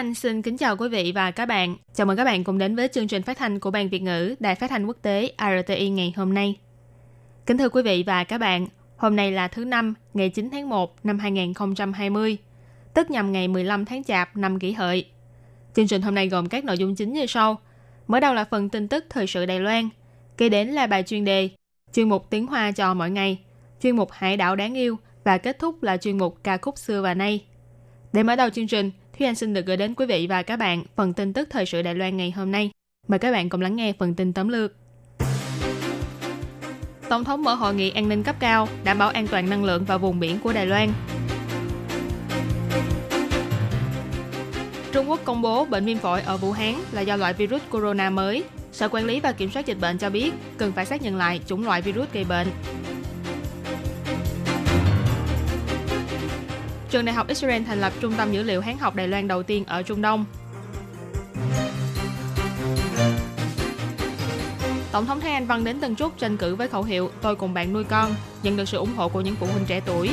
Anh xin kính chào quý vị và các bạn. Chào mừng các bạn cùng đến với chương trình phát thanh của Ban Việt ngữ Đài Phát thanh Quốc tế RTI ngày hôm nay. Kính thưa quý vị và các bạn, hôm nay là thứ Năm, ngày 9 tháng 1 năm 2020, tức nhằm ngày 15 tháng Chạp năm kỷ hợi. Chương trình hôm nay gồm các nội dung chính như sau. Mở đầu là phần tin tức thời sự Đài Loan, kế đến là bài chuyên đề, chuyên mục tiếng Hoa cho mỗi ngày, chuyên mục hải đảo đáng yêu và kết thúc là chuyên mục ca khúc xưa và nay. Để mở đầu chương trình, Thúy Anh xin được gửi đến quý vị và các bạn phần tin tức thời sự Đài Loan ngày hôm nay. Mời các bạn cùng lắng nghe phần tin tóm lược. Tổng thống mở hội nghị an ninh cấp cao, đảm bảo an toàn năng lượng và vùng biển của Đài Loan. Trung Quốc công bố bệnh viêm phổi ở Vũ Hán là do loại virus corona mới. Sở Quản lý và Kiểm soát Dịch bệnh cho biết cần phải xác nhận lại chủng loại virus gây bệnh. Trường Đại học Israel thành lập trung tâm dữ liệu Hán học Đài Loan đầu tiên ở Trung Đông. Tổng thống Thái Anh Văn đến Tân Trúc tranh cử với khẩu hiệu Tôi cùng bạn nuôi con, nhận được sự ủng hộ của những phụ huynh trẻ tuổi.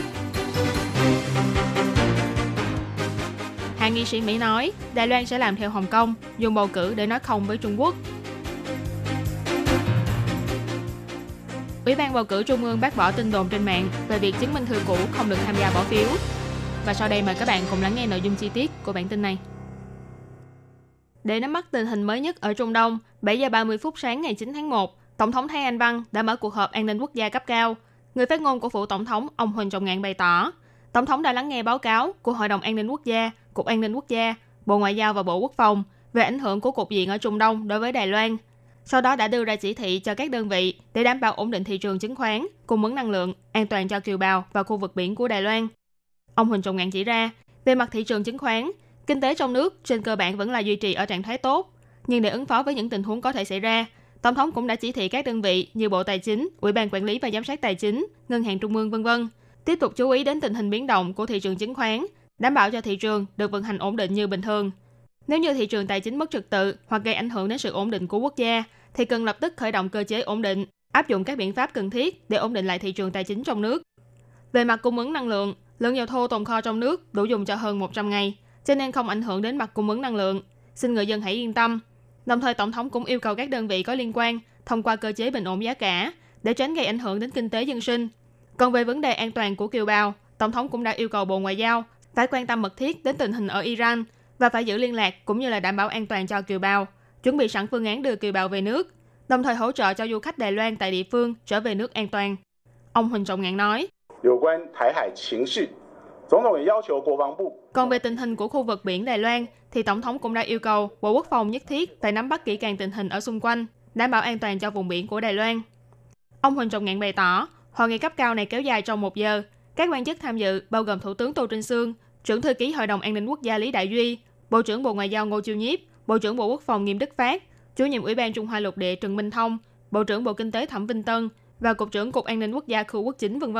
Hạ nghị sĩ Mỹ nói Đài Loan sẽ làm theo Hồng Kông, dùng bầu cử để nói không với Trung Quốc. Ủy ban bầu cử Trung ương bác bỏ tin đồn trên mạng về việc chứng minh thư cũ không được tham gia bỏ phiếu. Và sau đây mời các bạn cùng lắng nghe nội dung chi tiết của bản tin này. Để nắm bắt tình hình mới nhất ở Trung Đông, 7 giờ 30 phút sáng ngày 9 tháng 1, Tổng thống Thái Anh Văn đã mở cuộc họp an ninh quốc gia cấp cao. Người phát ngôn của phủ Tổng thống, ông Huỳnh Trọng Ngạn bày tỏ, Tổng thống đã lắng nghe báo cáo của Hội đồng An ninh Quốc gia, Cục An ninh Quốc gia, Bộ Ngoại giao và Bộ Quốc phòng về ảnh hưởng của cục diện ở Trung Đông đối với Đài Loan. Sau đó đã đưa ra chỉ thị cho các đơn vị để đảm bảo ổn định thị trường chứng khoán, cung ứng năng lượng, an toàn cho kiều bào và khu vực biển của Đài Loan. Ông Huỳnh Trọng Ngạn chỉ ra, về mặt thị trường chứng khoán, kinh tế trong nước trên cơ bản vẫn là duy trì ở trạng thái tốt, nhưng để ứng phó với những tình huống có thể xảy ra, Tổng thống cũng đã chỉ thị các đơn vị như Bộ Tài chính, Ủy ban Quản lý và Giám sát Tài chính, Ngân hàng Trung ương v.v. tiếp tục chú ý đến tình hình biến động của thị trường chứng khoán, đảm bảo cho thị trường được vận hành ổn định như bình thường. Nếu như thị trường tài chính mất trật tự hoặc gây ảnh hưởng đến sự ổn định của quốc gia, thì cần lập tức khởi động cơ chế ổn định, áp dụng các biện pháp cần thiết để ổn định lại thị trường tài chính trong nước. Về mặt cung ứng năng lượng, lượng dầu thô tồn kho trong nước đủ dùng cho hơn 100 ngày, cho nên không ảnh hưởng đến mặt cung ứng năng lượng. Xin người dân hãy yên tâm. Đồng thời Tổng thống cũng yêu cầu các đơn vị có liên quan thông qua cơ chế bình ổn giá cả để tránh gây ảnh hưởng đến kinh tế dân sinh. Còn về vấn đề an toàn của kiều bào, Tổng thống cũng đã yêu cầu Bộ Ngoại giao phải quan tâm mật thiết đến tình hình ở Iran và phải giữ liên lạc cũng như là đảm bảo an toàn cho kiều bào, chuẩn bị sẵn phương án đưa kiều bào về nước, đồng thời hỗ trợ cho du khách Đài Loan tại địa phương trở về nước an toàn. Ông Huỳnh Trọng Ngạn nói, còn về tình hình của khu vực biển Đài Loan, thì Tổng thống cũng đã yêu cầu Bộ Quốc phòng nhất thiết phải nắm bắt kỹ càng tình hình ở xung quanh, đảm bảo an toàn cho vùng biển của Đài Loan. Ông Huỳnh Trọng Ngạn bày tỏ, hội nghị cấp cao này kéo dài trong một giờ. Các quan chức tham dự bao gồm Thủ tướng Tô Trinh Sương, trưởng thư ký Hội đồng An ninh Quốc gia Lý Đại Duy, Bộ trưởng Bộ Ngoại giao Ngô Chiêu Nhiếp, Bộ trưởng Bộ Quốc phòng Nghiêm Đức Phát, chủ nhiệm Ủy ban Trung Hoa Lục Địa Trần Minh Thông, Bộ trưởng Bộ Kinh tế Thẩm Vinh Tân và Cục trưởng Cục An ninh Quốc gia khu quốc chính v.v.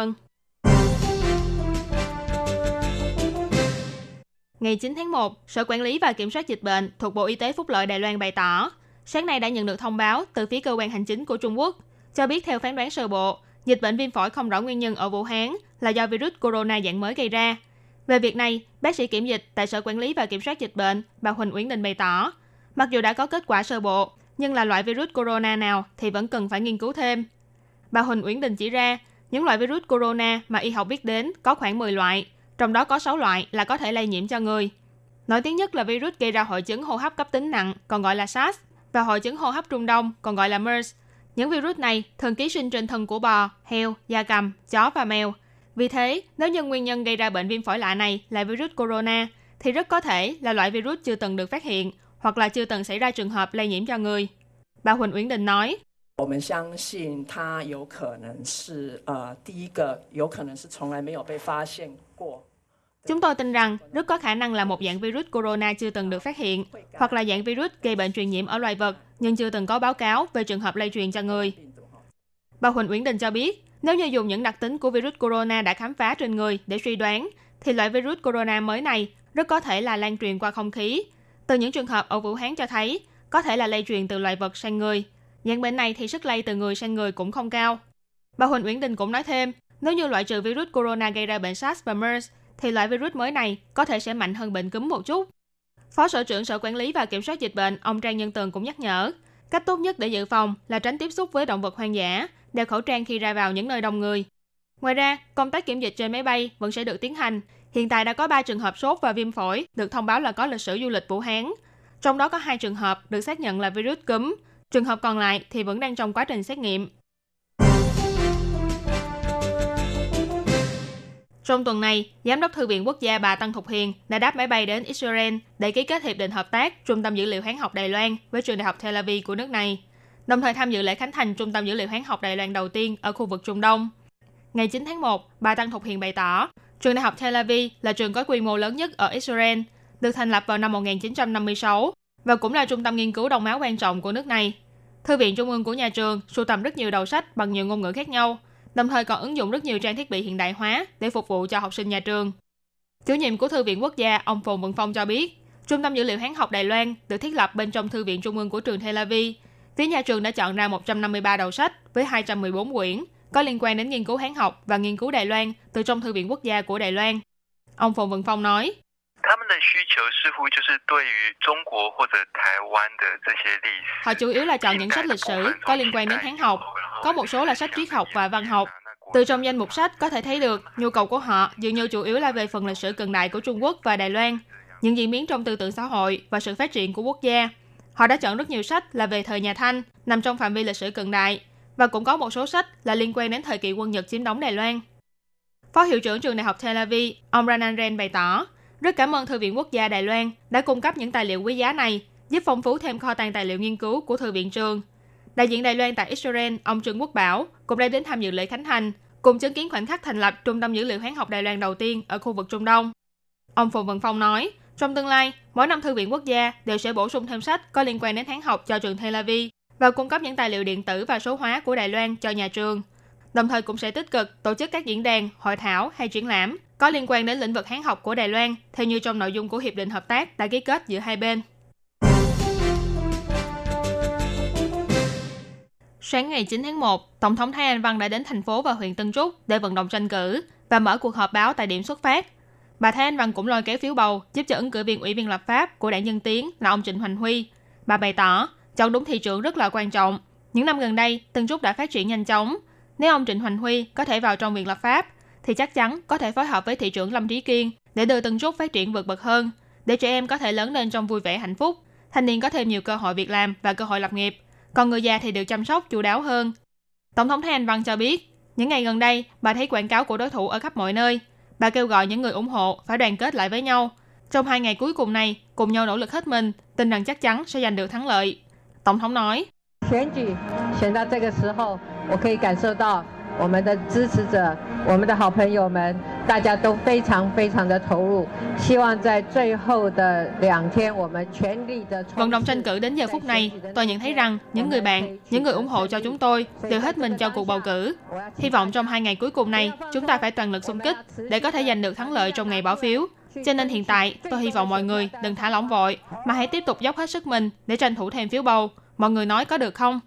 Ngày 9 tháng 1, Sở Quản lý và Kiểm soát Dịch bệnh thuộc Bộ Y tế Phúc lợi Đài Loan bày tỏ, sáng nay đã nhận được thông báo từ phía cơ quan hành chính của Trung Quốc, cho biết theo phán đoán sơ bộ, dịch bệnh viêm phổi không rõ nguyên nhân ở Vũ Hán là do virus corona dạng mới gây ra. Về việc này, bác sĩ kiểm dịch tại Sở Quản lý và Kiểm soát Dịch bệnh, bà Huỳnh Uyển Đình bày tỏ, mặc dù đã có kết quả sơ bộ, nhưng là loại virus corona nào thì vẫn cần phải nghiên cứu thêm. Bà Huỳnh Uyển Đình chỉ ra, những loại virus corona mà y học biết đến có khoảng 10 loại, trong đó có 6 loại là có thể lây nhiễm cho người. Nổi tiếng nhất là virus gây ra hội chứng hô hấp cấp tính nặng, còn gọi là SARS, và hội chứng hô hấp Trung Đông, còn gọi là MERS. Những virus này thường ký sinh trên thân của bò, heo, da cầm, chó và mèo. Vì thế, nếu như nguyên nhân gây ra bệnh viêm phổi lạ này là virus corona, thì rất có thể là loại virus chưa từng được phát hiện hoặc là chưa từng xảy ra trường hợp lây nhiễm cho người. Bà Huỳnh Uyển Đình nói, Chúng tôi tin rằng rất có khả năng là một dạng virus corona chưa từng được phát hiện, hoặc là dạng virus gây bệnh truyền nhiễm ở loài vật nhưng chưa từng có báo cáo về trường hợp lây truyền cho người. Bà Huỳnh Uyển Đình cho biết, nếu như dùng những đặc tính của virus corona đã khám phá trên người để suy đoán, thì loại virus corona mới này rất có thể là lan truyền qua không khí. Từ những trường hợp ở Vũ Hán cho thấy, có thể là lây truyền từ loài vật sang người. Dạng bệnh này thì sức lây từ người sang người cũng không cao. Bà Huỳnh Uyển Đình cũng nói thêm, nếu như loại trừ virus corona gây ra bệnh SARS và MERS, thì loại virus mới này có thể sẽ mạnh hơn bệnh cúm một chút. Phó Sở trưởng Sở Quản lý và Kiểm soát Dịch bệnh, ông Trang Nhân Tường cũng nhắc nhở, cách tốt nhất để dự phòng là tránh tiếp xúc với động vật hoang dã, đeo khẩu trang khi ra vào những nơi đông người. Ngoài ra, công tác kiểm dịch trên máy bay vẫn sẽ được tiến hành. Hiện tại đã có 3 trường hợp sốt và viêm phổi được thông báo là có lịch sử du lịch Vũ Hán. Trong đó có hai trường hợp được xác nhận là virus cúm, trường hợp còn lại thì vẫn đang trong quá trình xét nghiệm. Trong tuần này, Giám đốc Thư viện Quốc gia bà Tăng Thục Hiền đã đáp máy bay đến Israel để ký kết hiệp định hợp tác Trung tâm Dữ liệu Hán học Đài Loan với trường đại học Tel Aviv của nước này, đồng thời tham dự lễ khánh thành Trung tâm Dữ liệu Hán học Đài Loan đầu tiên ở khu vực Trung Đông. Ngày 9 tháng 1, bà Tăng Thục Hiền bày tỏ, trường đại học Tel Aviv là trường có quy mô lớn nhất ở Israel, được thành lập vào năm 1956 và cũng là trung tâm nghiên cứu đông máu quan trọng của nước này. Thư viện Trung ương của nhà trường sưu tầm rất nhiều đầu sách bằng nhiều ngôn ngữ khác nhau, đồng thời còn ứng dụng rất nhiều trang thiết bị hiện đại hóa để phục vụ cho học sinh nhà trường. Chủ nhiệm của Thư viện Quốc gia, ông Phùng Vận Phong cho biết, Trung tâm Dữ liệu Hán học Đài Loan được thiết lập bên trong Thư viện Trung ương của trường Tel Aviv. Phía nhà trường đã chọn ra 153 đầu sách với 214 quyển có liên quan đến nghiên cứu Hán học và nghiên cứu Đài Loan từ trong Thư viện Quốc gia của Đài Loan. Ông Phùng Vận Phong nói, 他们的需求似乎就是对于中国或者台湾的这些历史。 Họ chủ yếu là chọn những sách lịch sử có liên quan đến Hán học, có một số là sách triết học và văn học. Từ trong danh mục sách có thể thấy được nhu cầu của họ dường như chủ yếu là về phần lịch sử cận đại của Trung Quốc và Đài Loan, những diễn biến trong tư tưởng xã hội và sự phát triển của quốc gia. Họ đã chọn rất nhiều sách là về thời nhà Thanh, nằm trong phạm vi lịch sử cận đại, và cũng có một số sách là liên quan đến thời kỳ quân Nhật chiếm đóng Đài Loan. Phó hiệu trưởng trường đại học Tel Aviv, ông Ranan Ren bày tỏ, rất cảm ơn Thư viện Quốc gia Đài Loan đã cung cấp những tài liệu quý giá này, giúp phong phú thêm kho tàng tài liệu nghiên cứu của Thư viện trường. Đại diện Đài Loan tại Israel, ông Trương Quốc Bảo, cũng đã đến tham dự lễ khánh thành, cùng chứng kiến khoảnh khắc thành lập Trung tâm Dữ liệu Hán học Đài Loan đầu tiên ở khu vực Trung Đông. Ông Phùng Văn Phong nói, trong tương lai, mỗi năm Thư viện Quốc gia đều sẽ bổ sung thêm sách có liên quan đến Hán học cho trường Tel Aviv và cung cấp những tài liệu điện tử và số hóa của Đài Loan cho nhà trường. Đồng thời cũng sẽ tích cực tổ chức các diễn đàn, hội thảo hay triển lãm có liên quan đến lĩnh vực Hán học của Đài Loan, theo như trong nội dung của Hiệp định Hợp tác đã ký kết giữa hai bên. Sáng ngày 9 tháng 1, Tổng thống Thái Anh Văn đã đến thành phố và huyện Tân Trúc để vận động tranh cử và mở cuộc họp báo tại điểm xuất phát. Bà Thái Anh Văn cũng lôi kéo phiếu bầu giúp cho ứng cử viên ủy viên lập pháp của đảng Nhân Tiến là ông Trịnh Hoành Huy. Bà bày tỏ, chọn đúng thị trưởng rất là quan trọng. Những năm gần đây, Tân Trúc đã phát triển nhanh chóng. Nếu ông Trịnh Hoành Huy có thể vào trong viện lập pháp, thì chắc chắn có thể phối hợp với thị trưởng Lâm Trí Kiên để đưa từng chút phát triển vượt bậc hơn, để trẻ em có thể lớn lên trong vui vẻ hạnh phúc, thanh niên có thêm nhiều cơ hội việc làm và cơ hội lập nghiệp, còn người già thì được chăm sóc chu đáo hơn. Tổng thống Thái Anh Văn cho biết, những ngày gần đây, bà thấy quảng cáo của đối thủ ở khắp mọi nơi. Bà kêu gọi những người ủng hộ phải đoàn kết lại với nhau. Trong hai ngày cuối cùng này, cùng nhau nỗ lực hết mình, tin rằng chắc chắn sẽ giành được thắng lợi. Tổng thống nói, 我可以感受到我们的支持者、我们的好朋友们，大家都非常非常的投入。希望在最后的两天，我们全力的 Vận động tranh cử đến giờ phút này, tôi nhận thấy rằng những người bạn, những người ủng hộ cho chúng tôi đều hết mình cho cuộc bầu cử. Hy vọng trong hai ngày cuối cùng này, chúng ta phải toàn lực xung kích để có thể giành được thắng lợi trong ngày bỏ phiếu. Cho nên hiện tại, tôi hy vọng mọi người đừng thả lỏng vội, mà hãy tiếp tục dốc hết sức mình để tranh thủ thêm phiếu bầu. Mọi người nói có được không?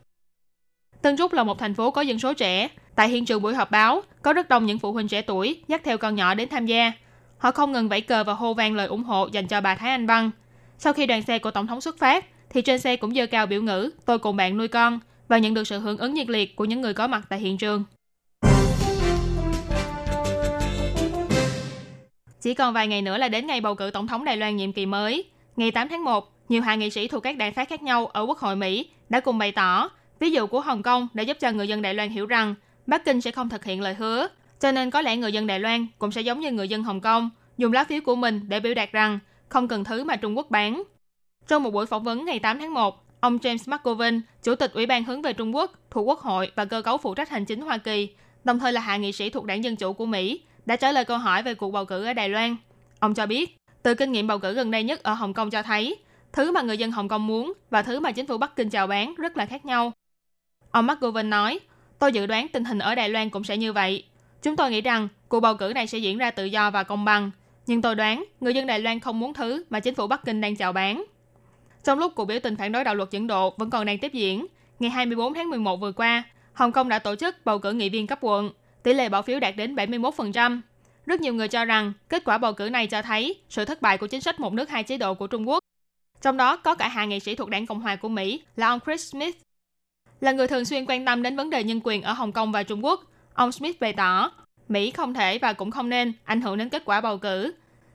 Tân Trúc là một thành phố có dân số trẻ. Tại hiện trường buổi họp báo, có rất đông những phụ huynh trẻ tuổi dắt theo con nhỏ đến tham gia. Họ không ngừng vẫy cờ và hô vang lời ủng hộ dành cho bà Thái Anh Văn. Sau khi đoàn xe của Tổng thống xuất phát, thì trên xe cũng dơ cao biểu ngữ tôi cùng bạn nuôi con và nhận được sự hưởng ứng nhiệt liệt của những người có mặt tại hiện trường. Chỉ còn vài ngày nữa là đến ngày bầu cử Tổng thống Đài Loan nhiệm kỳ mới. Ngày 8 tháng 1, nhiều hạ nghị sĩ thuộc các đảng phái khác nhau ở Quốc hội Mỹ đã cùng bày tỏ ví dụ của Hồng Kông đã giúp cho người dân Đài Loan hiểu rằng Bắc Kinh sẽ không thực hiện lời hứa. Cho nên có lẽ người dân Đài Loan cũng sẽ giống như người dân Hồng Kông, dùng lá phiếu của mình để biểu đạt rằng không cần thứ mà Trung Quốc bán. Trong một buổi phỏng vấn ngày 8 tháng 1, ông James McGovern, Chủ tịch Ủy ban hướng về Trung Quốc thuộc Quốc hội và cơ cấu phụ trách hành chính Hoa Kỳ, đồng thời là hạ nghị sĩ thuộc đảng Dân Chủ của Mỹ, đã trả lời câu hỏi về cuộc bầu cử ở Đài Loan. Ông cho biết, từ kinh nghiệm bầu cử gần đây nhất ở Hồng Kông cho thấy, thứ mà người dân Hồng Kông muốn và thứ mà chính phủ Bắc Kinh chào bán rất là khác nhau. Ông McGovern nói, tôi dự đoán tình hình ở Đài Loan cũng sẽ như vậy. Chúng tôi nghĩ rằng cuộc bầu cử này sẽ diễn ra tự do và công bằng. Nhưng tôi đoán người dân Đài Loan không muốn thứ mà chính phủ Bắc Kinh đang chào bán. Trong lúc cuộc biểu tình phản đối đạo luật dẫn độ vẫn còn đang tiếp diễn, ngày 24 tháng 11 vừa qua, Hồng Kông đã tổ chức bầu cử nghị viên cấp quận. Tỷ lệ bỏ phiếu đạt đến 71%. Rất nhiều người cho rằng kết quả bầu cử này cho thấy sự thất bại của chính sách một nước hai chế độ của Trung Quốc. Trong đó có cả hai nghị sĩ thuộc đảng Cộng hòa của Mỹ là ông Chris Smith. Là người thường xuyên quan tâm đến vấn đề nhân quyền ở Hồng Kông và Trung Quốc, ông Smith bày tỏ Mỹ không thể và cũng không nên ảnh hưởng đến kết quả bầu cử.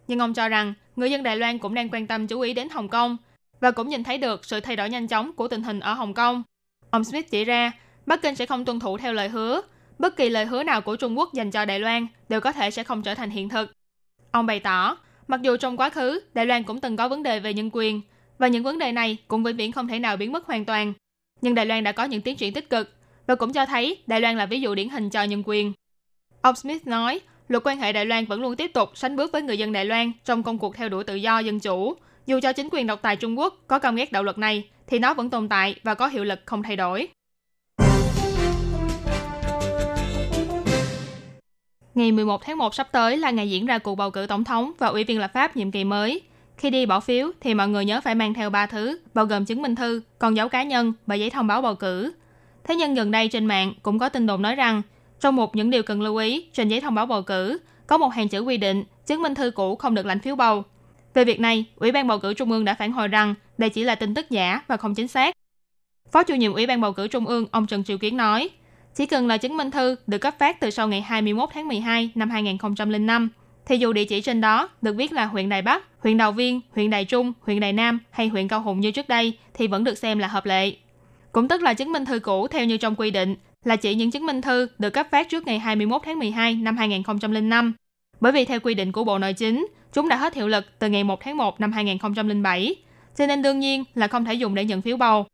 Nhưng ông cho rằng người dân Đài Loan cũng đang quan tâm chú ý đến Hồng Kông và cũng nhìn thấy được sự thay đổi nhanh chóng của tình hình ở Hồng Kông. Ông Smith chỉ ra, Bắc Kinh sẽ không tuân thủ theo lời hứa. Bất kỳ lời hứa nào của Trung Quốc dành cho Đài Loan đều có thể sẽ không trở thành hiện thực. Ông bày tỏ, mặc dù trong quá khứ Đài Loan cũng từng có vấn đề về nhân quyền và những vấn đề này cũng vĩnh viễn không thể nào biến mất hoàn toàn, nhưng Đài Loan đã có những tiến triển tích cực và cũng cho thấy Đài Loan là ví dụ điển hình cho nhân quyền. Ông Smith nói, luật quan hệ Đài Loan vẫn luôn tiếp tục sánh bước với người dân Đài Loan trong công cuộc theo đuổi tự do dân chủ. Dù cho chính quyền độc tài Trung Quốc có căm ghét đạo luật này, thì nó vẫn tồn tại và có hiệu lực không thay đổi. Ngày 11 tháng 1 sắp tới là ngày diễn ra cuộc bầu cử tổng thống và ủy viên lập pháp nhiệm kỳ mới. Khi đi bỏ phiếu thì mọi người nhớ phải mang theo 3 thứ, bao gồm chứng minh thư, con dấu cá nhân và giấy thông báo bầu cử. Thế nhưng gần đây trên mạng cũng có tin đồn nói rằng, trong một những điều cần lưu ý trên giấy thông báo bầu cử, có một hàng chữ quy định chứng minh thư cũ không được lãnh phiếu bầu. Về việc này, Ủy ban bầu cử Trung ương đã phản hồi rằng đây chỉ là tin tức giả và không chính xác. Phó chủ nhiệm Ủy ban bầu cử Trung ương ông Trần Triều Kiến nói, chỉ cần là chứng minh thư được cấp phát từ sau ngày 21 tháng 12 năm 2005, thì dù địa chỉ trên đó được viết là huyện Đài Bắc, huyện Đào Viên, huyện Đài Trung, huyện Đài Nam hay huyện Cao Hùng như trước đây thì vẫn được xem là hợp lệ. Cũng tức là chứng minh thư cũ theo như trong quy định là chỉ những chứng minh thư được cấp phát trước ngày 21 tháng 12 năm 2005. Bởi vì theo quy định của Bộ Nội chính, chúng đã hết hiệu lực từ ngày 1 tháng 1 năm 2007, cho nên đương nhiên là không thể dùng để nhận phiếu bầu.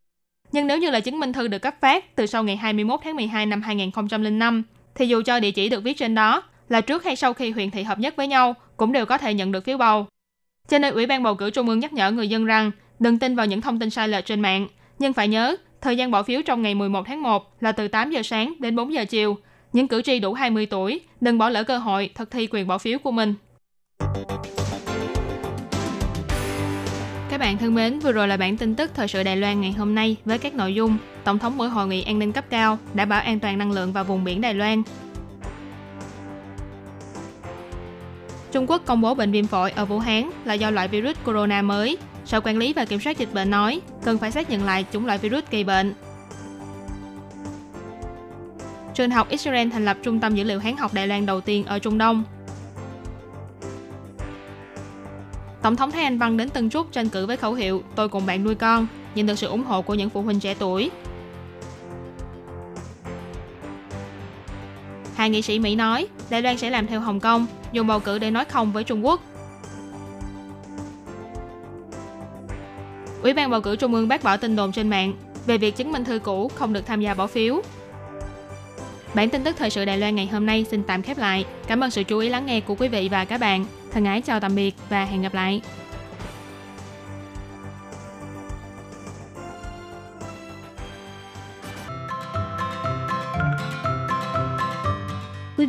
Nhưng nếu như là chứng minh thư được cấp phát từ sau ngày 21 tháng 12 năm 2005, thì dù cho địa chỉ được viết trên đó là trước hay sau khi huyện thị hợp nhất với nhau cũng đều có thể nhận được phiếu bầu. Cho nên Ủy ban bầu cử Trung ương nhắc nhở người dân rằng đừng tin vào những thông tin sai lệch trên mạng, nhưng phải nhớ thời gian bỏ phiếu trong ngày 11 tháng 1 là từ 8 giờ sáng đến 4 giờ chiều. Những cử tri đủ 20 tuổi đừng bỏ lỡ cơ hội thực thi quyền bỏ phiếu của mình. Các bạn thân mến, vừa rồi là bản tin tức thời sự Đài Loan ngày hôm nay với các nội dung Tổng thống buổi hội nghị an ninh cấp cao, đảm bảo an toàn năng lượng vào vùng biển Đài Loan. Trung Quốc công bố bệnh viêm phổi ở Vũ Hán là do loại virus corona mới. Sở Quản lý và Kiểm soát Dịch bệnh nói cần phải xác nhận lại chủng loại virus gây bệnh. Trường học Israel thành lập trung tâm dữ liệu Hán học Đài Loan đầu tiên ở Trung Đông. Tổng thống Thái Anh Văn đến Tân Trúc tranh cử với khẩu hiệu Tôi cùng bạn nuôi con, nhận được sự ủng hộ của những phụ huynh trẻ tuổi. Hai nghị sĩ Mỹ nói Đài Loan sẽ làm theo Hồng Kông, dùng bầu cử để nói không với Trung Quốc. Ủy ban bầu cử Trung ương bác bỏ tin đồn trên mạng về việc chứng minh thư cũ không được tham gia bỏ phiếu. Bản tin tức thời sự Đài Loan ngày hôm nay xin tạm khép lại. Cảm ơn sự chú ý lắng nghe của quý vị và các bạn. Thân ái chào tạm biệt và hẹn gặp lại.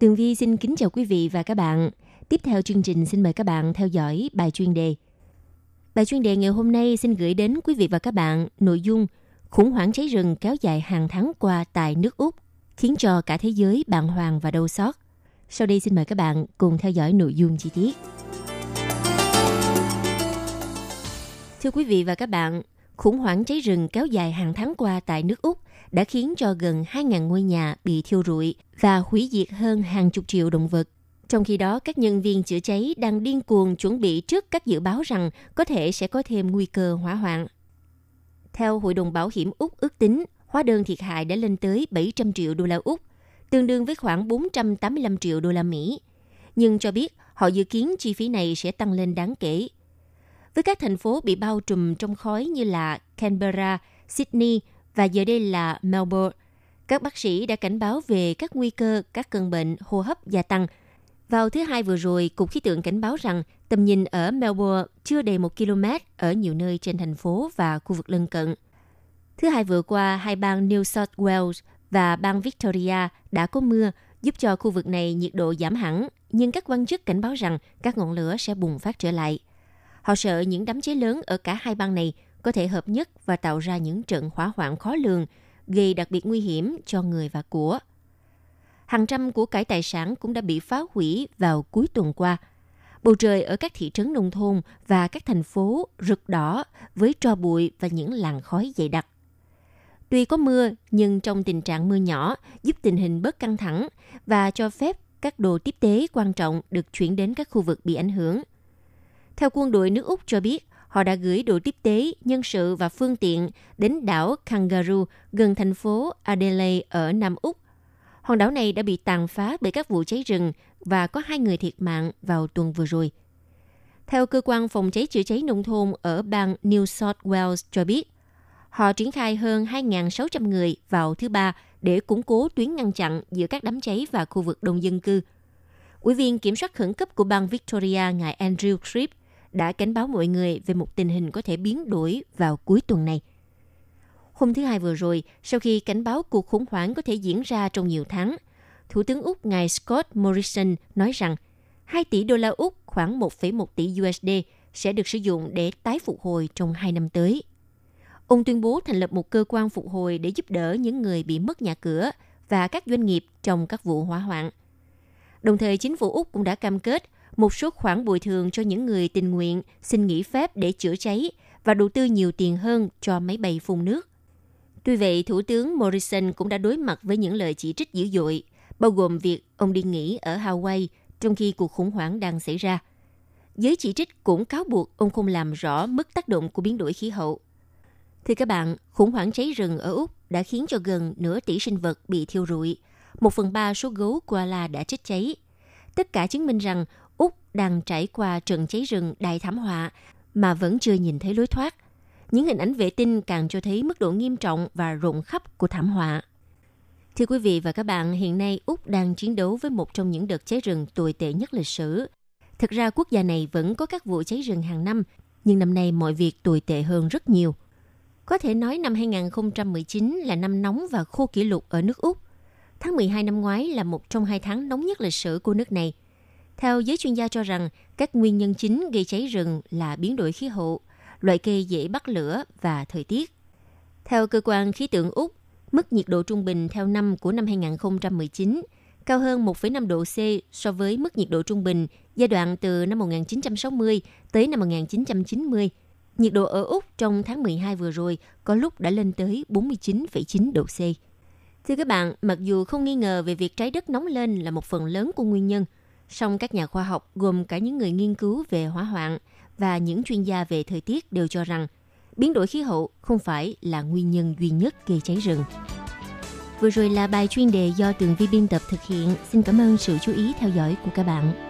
Tường Vi xin kính chào quý vị và các bạn. Tiếp theo chương trình xin mời các bạn theo dõi bài chuyên đề. Bài chuyên đề ngày hôm nay xin gửi đến quý vị và các bạn nội dung khủng hoảng cháy rừng kéo dài hàng tháng qua tại nước Úc, khiến cho cả thế giới bàng hoàng và đau xót. Sau đây xin mời các bạn cùng theo dõi nội dung chi tiết. Thưa quý vị và các bạn, khủng hoảng cháy rừng kéo dài hàng tháng qua tại nước Úc đã khiến cho gần 2.000 ngôi nhà bị thiêu rụi và hủy diệt hơn hàng chục triệu động vật. Trong khi đó, các nhân viên chữa cháy đang điên cuồng chuẩn bị trước các dự báo rằng có thể sẽ có thêm nguy cơ hỏa hoạn. Theo Hội đồng Bảo hiểm Úc ước tính, hóa đơn thiệt hại đã lên tới 700 triệu đô la Úc, tương đương với khoảng 485 triệu đô la Mỹ. Nhưng cho biết họ dự kiến chi phí này sẽ tăng lên đáng kể. Với các thành phố bị bao trùm trong khói như là Canberra, Sydney và giờ đây là Melbourne, các bác sĩ đã cảnh báo về các nguy cơ các cơn bệnh hô hấp gia tăng. Vào thứ Hai vừa rồi, Cục Khí tượng cảnh báo rằng tầm nhìn ở Melbourne chưa đầy một km ở nhiều nơi trên thành phố và khu vực lân cận. Thứ Hai vừa qua, hai bang New South Wales và bang Victoria đã có mưa, giúp cho khu vực này nhiệt độ giảm hẳn, nhưng các quan chức cảnh báo rằng các ngọn lửa sẽ bùng phát trở lại. Họ sợ những đám cháy lớn ở cả hai bang này có thể hợp nhất và tạo ra những trận hỏa hoạn khó lường, gây đặc biệt nguy hiểm cho người và của. Hàng trăm của cải tài sản cũng đã bị phá hủy vào cuối tuần qua. Bầu trời ở các thị trấn nông thôn và các thành phố rực đỏ với tro bụi và những làn khói dày đặc. Tuy có mưa, nhưng trong tình trạng mưa nhỏ giúp tình hình bớt căng thẳng và cho phép các đồ tiếp tế quan trọng được chuyển đến các khu vực bị ảnh hưởng. Theo quân đội nước Úc cho biết, họ đã gửi đội tiếp tế, nhân sự và phương tiện đến đảo Kangaroo gần thành phố Adelaide ở Nam Úc. Hòn đảo này đã bị tàn phá bởi các vụ cháy rừng và có hai người thiệt mạng vào tuần vừa rồi. Theo cơ quan phòng cháy chữa cháy nông thôn ở bang New South Wales cho biết, họ triển khai hơn 2.600 người vào thứ Ba để củng cố tuyến ngăn chặn giữa các đám cháy và khu vực đông dân cư. Ủy viên kiểm soát khẩn cấp của bang Victoria, ngài Andrew Tripp, đã cảnh báo mọi người về một tình hình có thể biến đổi vào cuối tuần này. Hôm thứ Hai vừa rồi, sau khi cảnh báo cuộc khủng hoảng có thể diễn ra trong nhiều tháng, Thủ tướng Úc ngài Scott Morrison nói rằng 2 tỷ đô la Úc khoảng 1,1 tỷ USD sẽ được sử dụng để tái phục hồi trong 2 năm tới. Ông tuyên bố thành lập một cơ quan phục hồi để giúp đỡ những người bị mất nhà cửa và các doanh nghiệp trong các vụ hỏa hoạn. Đồng thời, chính phủ Úc cũng đã cam kết một số khoản bồi thường cho những người tình nguyện xin nghỉ phép để chữa cháy và đầu tư nhiều tiền hơn cho máy bay phun nước. Tuy vậy, Thủ tướng Morrison cũng đã đối mặt với những lời chỉ trích dữ dội, bao gồm việc ông đi nghỉ ở Hawaii trong khi cuộc khủng hoảng đang xảy ra. Giới chỉ trích cũng cáo buộc ông không làm rõ mức tác động của biến đổi khí hậu. Thưa các bạn, khủng hoảng cháy rừng ở Úc đã khiến cho gần nửa tỷ sinh vật bị thiêu rụi. Một phần ba số gấu koala đã chết cháy. Tất cả chứng minh rằng Úc đang trải qua trận cháy rừng đại thảm họa mà vẫn chưa nhìn thấy lối thoát. Những hình ảnh vệ tinh càng cho thấy mức độ nghiêm trọng và rộng khắp của thảm họa. Thưa quý vị và các bạn, hiện nay Úc đang chiến đấu với một trong những đợt cháy rừng tồi tệ nhất lịch sử. Thực ra quốc gia này vẫn có các vụ cháy rừng hàng năm, nhưng năm nay mọi việc tồi tệ hơn rất nhiều. Có thể nói năm 2019 là năm nóng và khô kỷ lục ở nước Úc. Tháng 12 năm ngoái là một trong hai tháng nóng nhất lịch sử của nước này – theo giới chuyên gia cho rằng, các nguyên nhân chính gây cháy rừng là biến đổi khí hậu, loại cây dễ bắt lửa và thời tiết. Theo cơ quan khí tượng Úc, mức nhiệt độ trung bình theo năm của năm 2019 cao hơn 1,5 độ C so với mức nhiệt độ trung bình giai đoạn từ năm 1960 tới năm 1990. Nhiệt độ ở Úc trong tháng 12 vừa rồi có lúc đã lên tới 49,9 độ C. Thưa các bạn, mặc dù không nghi ngờ về việc trái đất nóng lên là một phần lớn của nguyên nhân – song các nhà khoa học, gồm cả những người nghiên cứu về hỏa hoạn và những chuyên gia về thời tiết đều cho rằng biến đổi khí hậu không phải là nguyên nhân duy nhất gây cháy rừng. Vừa rồi là bài chuyên đề do Tường Vi biên tập thực hiện. Xin cảm ơn sự chú ý theo dõi của các bạn.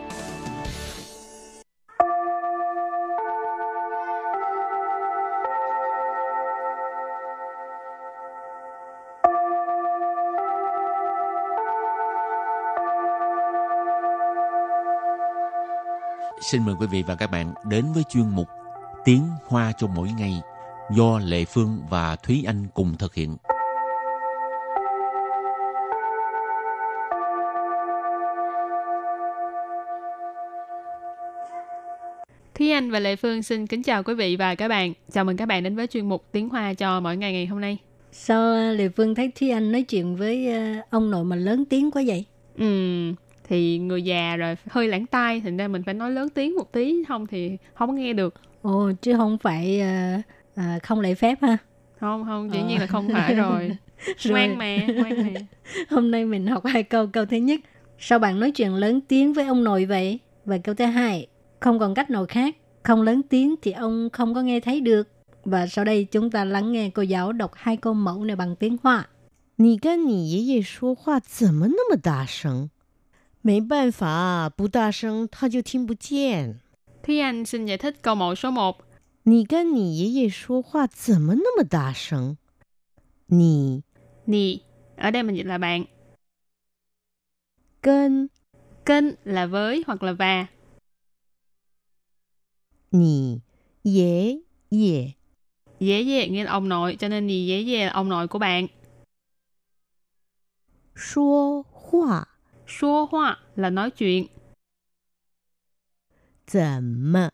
Xin mời quý vị và các bạn đến với chuyên mục Tiếng Hoa cho mỗi ngày do Lệ Phương và Thúy Anh cùng thực hiện. Thúy Anh và Lệ Phương xin kính chào quý vị và các bạn. Chào mừng các bạn đến với chuyên mục Tiếng Hoa cho mỗi ngày ngày hôm nay. Sao à, Lệ Phương thấy Thúy Anh nói chuyện với à, ông nội mà lớn tiếng quá vậy? Ừ, thì người già rồi hơi lãng tai, thành ra mình phải nói lớn tiếng một tí, không thì không có nghe được. Ồ, chứ không phải à, à, không lễ phép ha? Không, không, dĩ Ờ. nhiên là không phải rồi. Rồi. ngoan mà, ngoan mà. Hôm nay mình học hai câu. Câu thứ nhất, sao bạn nói chuyện lớn tiếng với ông nội vậy? Và câu thứ hai, không còn cách nào khác. Không lớn tiếng thì ông không có nghe thấy được. Và sau đây chúng ta lắng nghe cô giáo đọc hai câu mẫu này bằng tiếng Hoa. 你跟你爷爷说话怎么那么大声？ 没办法，不大声他就听不见。 Thúy Anh xin giải thích câu mẫu số 1. 你跟你爷爷说话怎么那么大声？你 Nì, ở đây mình dịch là bạn. 跟 Kênh là với hoặc là và. 你爷爷 Dễ dề nghĩa là ông nội, cho nên nì dễ dề là ông nội của bạn. 说话 Số hoa là nói chuyện. 怎么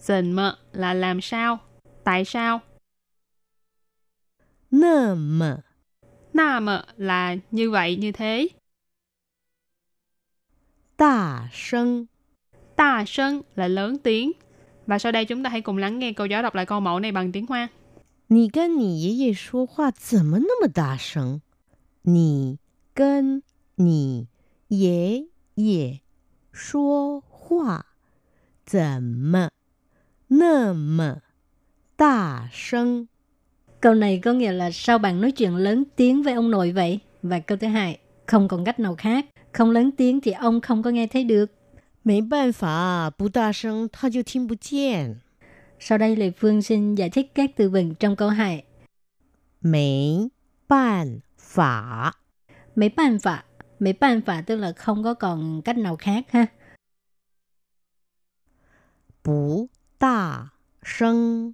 Dần mờ là làm sao, tại sao. 那么 Na mờ là như vậy, như thế. 大声？ Ta sân là lớn tiếng. Và sau đây chúng ta hãy cùng lắng nghe cô giáo đọc lại câu mẫu này bằng tiếng Hoa. 你跟你爷爷说话怎么那么大声？你跟你 爷爷说话怎么那么大声？ Câu này có nghĩa là sao bạn nói chuyện lớn tiếng với ông nội vậy? Và câu thứ hai, không còn cách nào khác. Không lớn tiếng thì ông không có nghe thấy được. 没办法，不大声他就听不见。 Sau đây Lê Phương xin giải thích các từ vựng trong câu 2. 没办法， Mấy bàn phạ. Mấy bàn phả tức là không có còn cách nào khác ha. Bú đà sân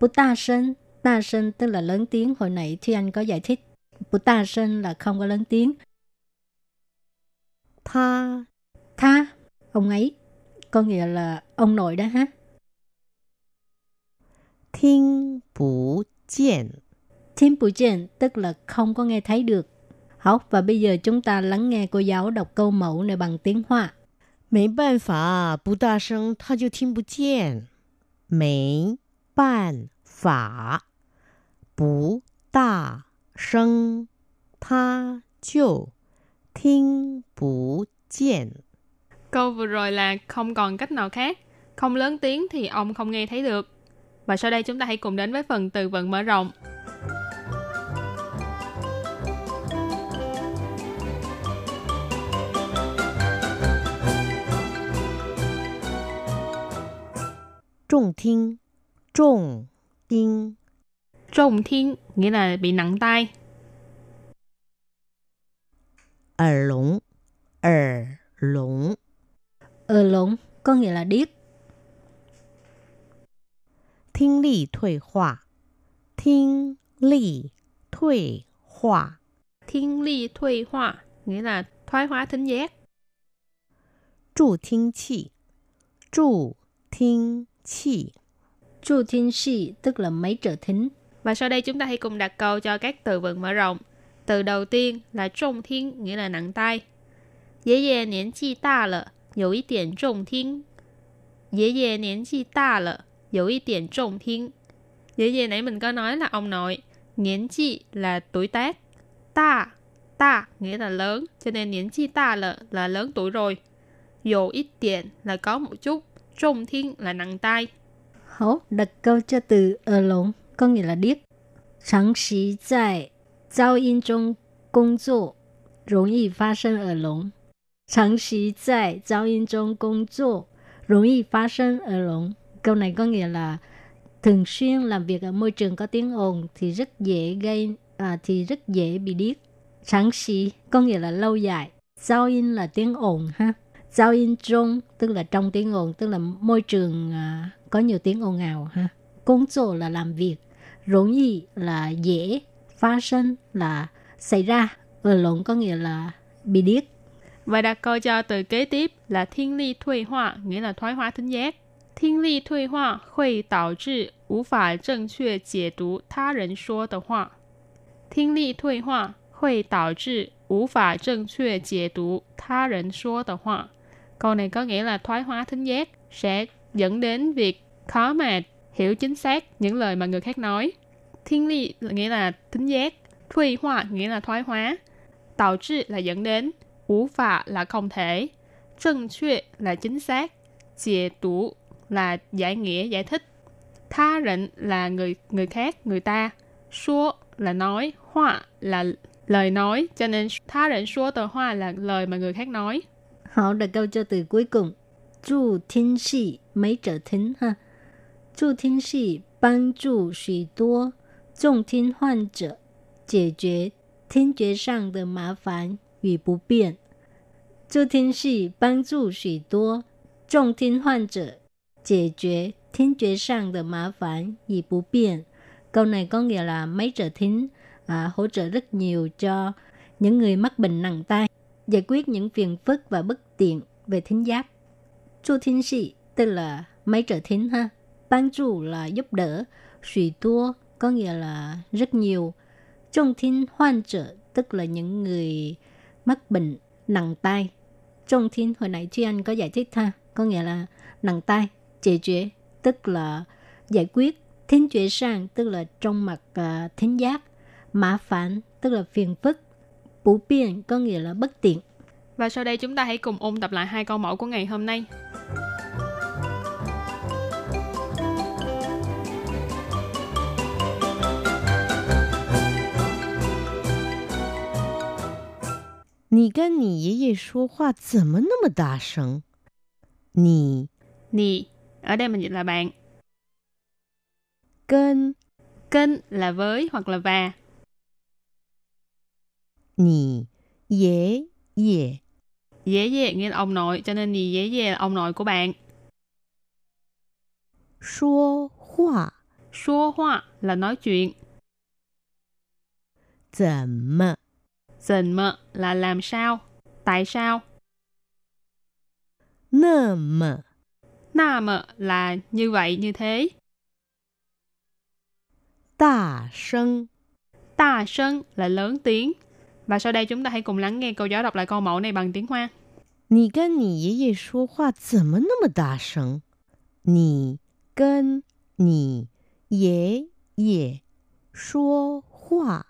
Bú đà sân Đa sân tức là lớn tiếng. Hồi nãy Thuy Anh có giải thích. Bú đa sân là không có lớn tiếng. Tha Tha Ông ấy Có nghĩa là ông nội đó ha. Thiên bù chèn Thiên bù chèn tức là không có nghe thấy được. Học và bây giờ chúng ta lắng nghe cô giáo đọc câu mẫu này bằng tiếng Hoa. 没办法，不大声他就听不见。没办法，不大声他就听不见。 Câu vừa rồi là không còn cách nào khác. Không lớn tiếng thì ông không nghe thấy được. Và sau đây chúng ta hãy cùng đến với phần từ vựng mở rộng. 重听，重听， Trùng thiên nghĩa là bị nặng tai. 耳聋，耳聋， Ờ lộn có nghĩa là điếc. 听力退化，听力退化。 Thiên ly thuy hoa nghĩa là thoái hóa thính giác. 助听器，助听 气. Chu thiên shi tức là mấy trợ thính. Và sau đây chúng ta hãy cùng đặt câu cho các từ vựng mở rộng. Từ đầu tiên là trọng thiên, nghĩa là nặng tay. Dễ dễ niên chi ta lợ, yếu ý tiền trọng thiên. Dễ dễ niên chi ta lợ, yếu ý tiền trọng thiên. Dễ dễ nãy mình có nói là ông nội. Niên chi là tuổi tác. Ta, ta nghĩa là lớn, cho nên niên chi ta lợ là lớn tuổi rồi. Yếu ít tiền là có một chút. Trọng thiên là nặng tai. Hổ đặt câu cho từ ở lồng, có nghĩa là điếc. Sáng xí tại giao yên trong công dụ, rộng y phát sinh ở lồng. Sáng xí tại giao yên trong công dụ, rộng y phát sinh ở lồng. Câu này có nghĩa là thường xuyên làm việc ở môi trường có tiếng ồn thì rất dễ gây à, thì rất dễ bị điếc. Sáng xí có nghĩa là lâu dài. Giao in là tiếng ồn ha giao in trung tức là trong tiếng ồn tức là môi trường à, có nhiều tiếng ồn ào ha công作là làm việc容易là dễ phát sinh là xảy ra ở lộn có nghĩa là bị điếc Và đặt câu cho từ kế tiếp là thiên ly thuy hoa, nghĩa là thoái hóa thính giác. Thiên ly thuy hoa hội导致无法正确解读他人说的话。听力退化会导致无法正确解读他人说的话。 Câu này có nghĩa là thoái hóa thính giác sẽ dẫn đến việc khó mà hiểu chính xác những lời mà người khác nói. Thiên ly nghĩa là thính giác, thuy hoa nghĩa là thoái hóa, tạo trị là dẫn đến, ủ phạ là không thể, trân chuyện là chính xác, chìa tủ là giải nghĩa, giải thích. Tha rịnh là người người khác, người ta. Số là nói, hoa là lời nói, cho nên tha rịnh số tờ hoa là lời mà người khác nói. Họ đặt câu cho từ cuối cùng. Chu thiên sĩ mấy trở thính ha. Chu thiên sĩ帮助许多重听患者解决听觉上的麻烦与不便。助听器帮助许多重听患者解决听觉上的麻烦与不便。Câu này có nghĩa là máy trợ thính à, hỗ trợ rất nhiều cho những người mắc bệnh nặng tai giải quyết những phiền phức và bất tiện về thính giác. Chu thính sĩ tức là máy trợ thính ha. Ban chủ là giúp đỡ. sủy tua có nghĩa là rất nhiều. Trong thính hoan trợ tức là những người mắc bệnh nặng tai. Trong thính hồi nãy Thi Anh có giải thích ha. Có nghĩa là nặng tai, chế chế tức là giải quyết. Thính chế sang tức là trong mặt uh, thính giác. Mã phản tức là phiền phức Bú biên có nghĩa là bất tiện. Và sau đây chúng ta hãy cùng ôn tập lại hai câu mẫu của ngày hôm nay. Nì gân nì yế yế số hoa zǎmè nè mè dǎ shèng? Nì Nì, ở đây mình dịch là bạn. Gân Gân là với hoặc là và nì dễ dễ dễ dễ nghĩa là ông nội cho nên nì dễ dễ là ông nội của bạn. Số hoa Số hoa là nói chuyện. Zẩm mơ Zẩm mơ là làm sao Tại sao? Nơ mơ Nà mơ là như vậy như thế. Tà sân. Tà sân là lớn tiếng. Và sau đây chúng ta hãy cùng lắng nghe câu giáo đọc lại câu mẫu này bằng tiếng Hoa. 你跟你爷爷说话怎么那么大声？你跟你爷爷说话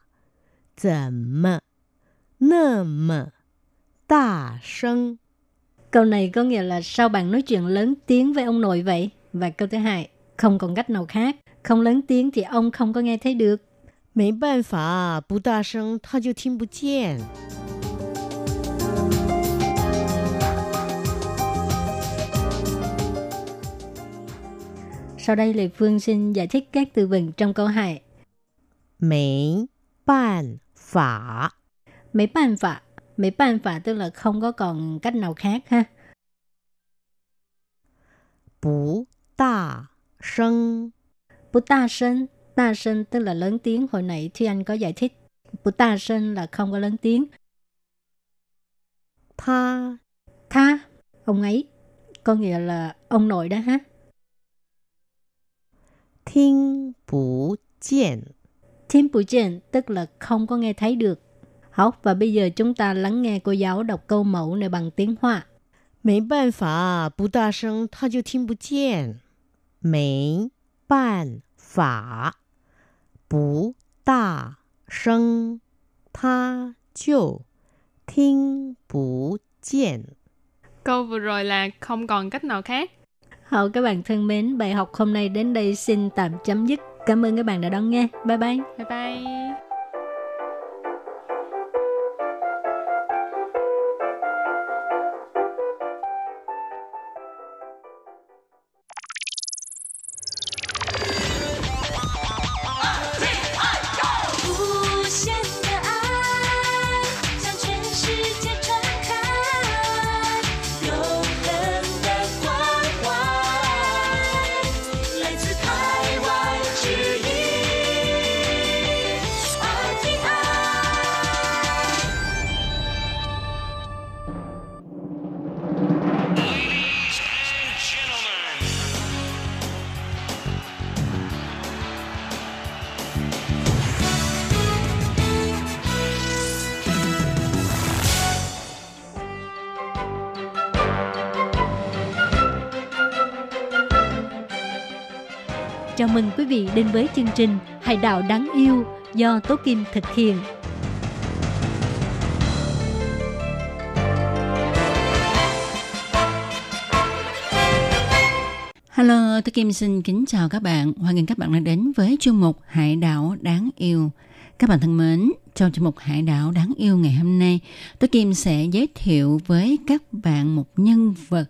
怎么那么大声？ Câu này có nghĩa là sao bạn nói chuyện lớn tiếng với ông nội vậy? Và câu thứ hai, không còn cách nào khác. Không lớn tiếng thì ông không có nghe thấy được. 没办法，不大声他就听不见。 Sau đây Lê Phương xin giải thích các từ vựng trong câu 2. 没办法， Mấy bàn phạ. Mấy bàn phạ tức là không có còn cách nào khác ha. 不大声， Bù ta sân. Ta sân tức là lớn tiếng. Hồi nãy thì anh có giải thích. Bù ta sân là không có lớn tiếng. 他 Tha, ông ấy. Có nghĩa là ông nội đó ha. 听不见。 Thiên bù trên tức là không có nghe thấy được. Học và bây giờ chúng ta lắng nghe cô giáo đọc câu mẫu này bằng tiếng Hoa. 没办法，不大声他就听不见。没办 法，不大声他就听不见。 Câu vừa rồi là không còn cách nào khác. Hậu các bạn thân mến, bài học hôm nay đến đây xin tạm chấm dứt. Cảm ơn các bạn đã đón nghe. Bye bye. Bye bye. Mừng quý vị đến với chương trình Hải đảo đáng yêu do Tố Kim thực hiện. Hello, tôi Kim xin kính chào các bạn. Hoan nghênh các bạn đã đến với chương mục Hải đảo đáng yêu. Các bạn thân mến, trong chương mục Hải đảo đáng yêu ngày hôm nay, tôi Kim sẽ giới thiệu với các bạn một nhân vật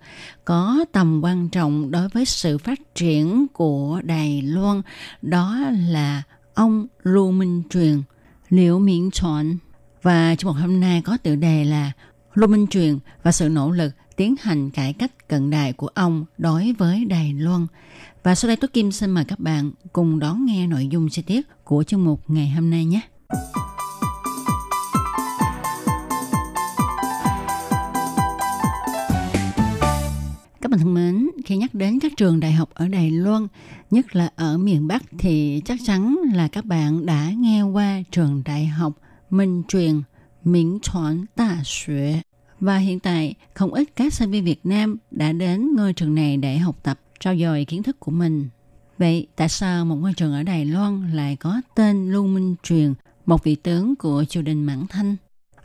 có tầm quan trọng đối với sự phát triển của Đài Loan. Đó là ông Lưu Minh Truyền, Liễu Miễn Chọn. Và chương mục hôm nay có tựa đề là Lưu Minh Truyền và sự nỗ lực tiến hành cải cách cận đại của ông đối với Đài Loan. Và sau đây tôi Kim xin mời các bạn cùng đón nghe nội dung chi tiết của chương mục ngày hôm nay nhé. Các bạn thân mến, khi nhắc đến các trường đại học ở Đài Loan, nhất là ở miền Bắc thì chắc chắn là các bạn đã nghe qua trường đại học Minh Truyền, Miễn Chọn Tà Xuế. Và hiện tại, không ít các sinh viên Việt Nam đã đến ngôi trường này để học tập, trao dồi kiến thức của mình. Vậy tại sao một ngôi trường ở Đài Loan lại có tên Lưu Minh Truyền, một vị tướng của triều đình Mãn Thanh?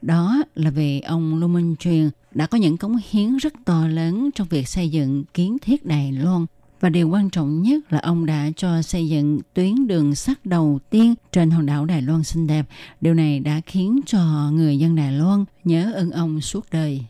Đó là vì ông Lưu Minh Truyền đã có những cống hiến rất to lớn trong việc xây dựng kiến thiết Đài Loan. Và điều quan trọng nhất là ông đã cho xây dựng tuyến đường sắt đầu tiên trên hòn đảo Đài Loan xinh đẹp. Điều này đã khiến cho người dân Đài Loan nhớ ơn ông suốt đời.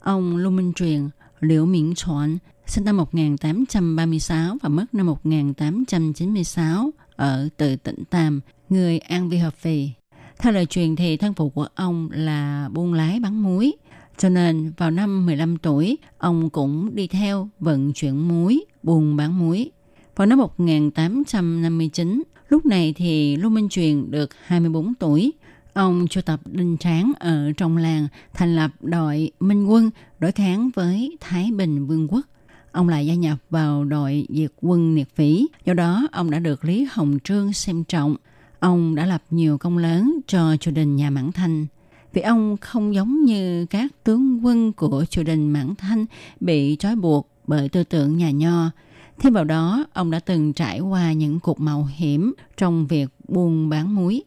Ông Lưu Minh Truyền, Liễu Miễn Chọn, sinh năm 1836 và mất năm 1896 ở từ tỉnh Tam, người An Vi Hợp Phì. Theo lời truyền thì thân phụ của ông là buôn lái bán muối, cho nên vào năm 15 tuổi, ông cũng đi theo vận chuyển muối, buôn bán muối. Vào năm 1859, lúc này thì Lưu Minh Truyền được 24 tuổi. Ông cho tập đinh tráng ở trong làng thành lập đội Minh quân đối kháng với Thái Bình Vương quốc. Ông lại gia nhập vào đội diệt quân Niệt Phỉ, do đó ông đã được Lý Hồng Trương xem trọng. Ông đã lập nhiều công lớn cho triều đình nhà Mãn Thanh vì ông không giống như các tướng quân của triều đình Mãn Thanh bị trói buộc bởi tư tưởng nhà nho. Thêm vào đó, ông đã từng trải qua những cuộc mạo hiểm trong việc buôn bán muối.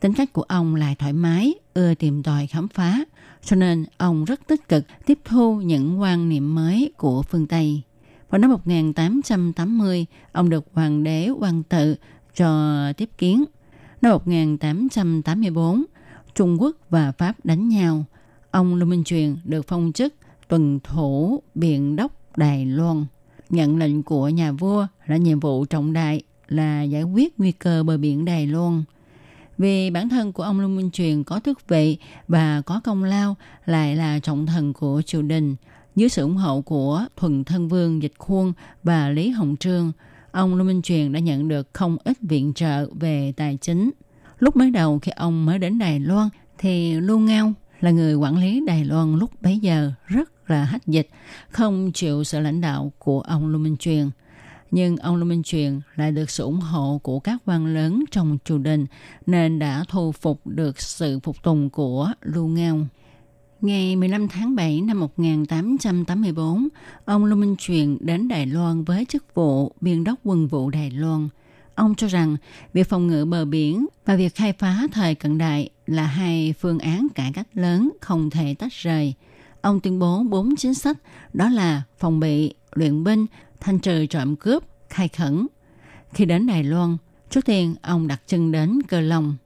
Tính cách của ông lại thoải mái, ưa tìm tòi khám phá, cho nên ông rất tích cực tiếp thu những quan niệm mới của phương Tây. Vào năm 1880, ông được hoàng đế quan tự cho tiếp kiến. Năm 1884, Trung Quốc và Pháp đánh nhau. Ông Lưu Minh Truyền được phong chức tuần thủ biện đốc Đài Loan. Nhận lệnh của nhà vua là nhiệm vụ trọng đại là giải quyết nguy cơ bờ biển Đài Loan. Vì bản thân của ông Lưu Minh Truyền có tước vị và có công lao lại là trọng thần của triều đình. Dưới sự ủng hộ của Thuần Thân Vương Dịch Khuôn và Lý Hồng Trương, ông Lưu Minh Truyền đã nhận được không ít viện trợ về tài chính. Lúc mới đầu khi ông mới đến Đài Loan thì Lưu Ngao là người quản lý Đài Loan lúc bấy giờ rất là hách dịch, không chịu sự lãnh đạo của ông Lưu Minh Truyền. Nhưng ông Lưu Minh Truyền lại được sự ủng hộ của các quan lớn trong triều đình nên đã thu phục được sự phục tùng của Lưu Ngao. Ngày 15 tháng 7 năm 1884, ông Lưu Minh Truyền đến Đài Loan với chức vụ biên đốc quân vụ Đài Loan – Ông cho rằng việc phòng ngự bờ biển và việc khai phá thời cận đại là hai phương án cải cách lớn không thể tách rời. Ông tuyên bố bốn chính sách đó là phòng bị, luyện binh, thanh trừ trộm cướp, khai khẩn. Khi đến Đài Loan, trước tiên ông đặt chân đến Cơ Long.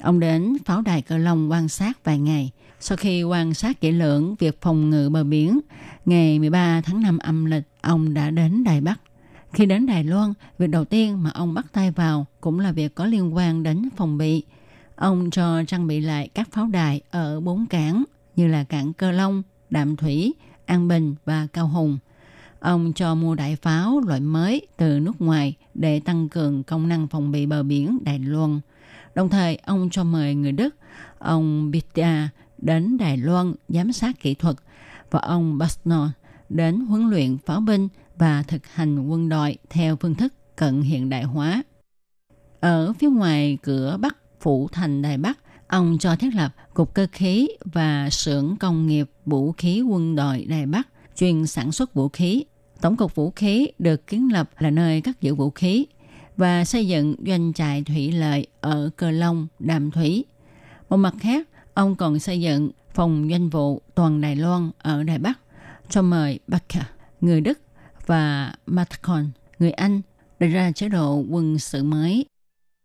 Ông đến pháo đài Cơ Long quan sát vài ngày. Sau khi quan sát kỹ lưỡng việc phòng ngự bờ biển, ngày 13 tháng 5 âm lịch, ông đã đến Đài Bắc. Khi đến Đài Loan, việc đầu tiên mà ông bắt tay vào cũng là việc có liên quan đến phòng bị. Ông cho trang bị lại các pháo đài ở bốn cảng như là cảng Cơ Long, Đạm Thủy, An Bình và Cao Hùng. Ông cho mua đại pháo loại mới từ nước ngoài để tăng cường công năng phòng bị bờ biển Đài Loan. Đồng thời, ông cho mời người Đức, ông Bitia đến Đài Loan giám sát kỹ thuật và ông Basnor đến huấn luyện pháo binh và thực hành quân đội theo phương thức cận hiện đại hóa. Ở phía ngoài cửa Bắc phủ thành Đài Bắc, ông cho thiết lập cục cơ khí và xưởng công nghiệp vũ khí quân đội Đài Bắc chuyên sản xuất vũ khí. Tổng cục vũ khí được kiến lập là nơi cất giữ vũ khí và xây dựng doanh trại thủy lợi ở Cờ Long, Đàm Thủy. Một mặt khác, ông còn xây dựng phòng doanh vụ toàn Đài Loan ở Đài Bắc cho mời Baker, người Đức và Mathcon, người Anh, đề ra chế độ quân sự mới.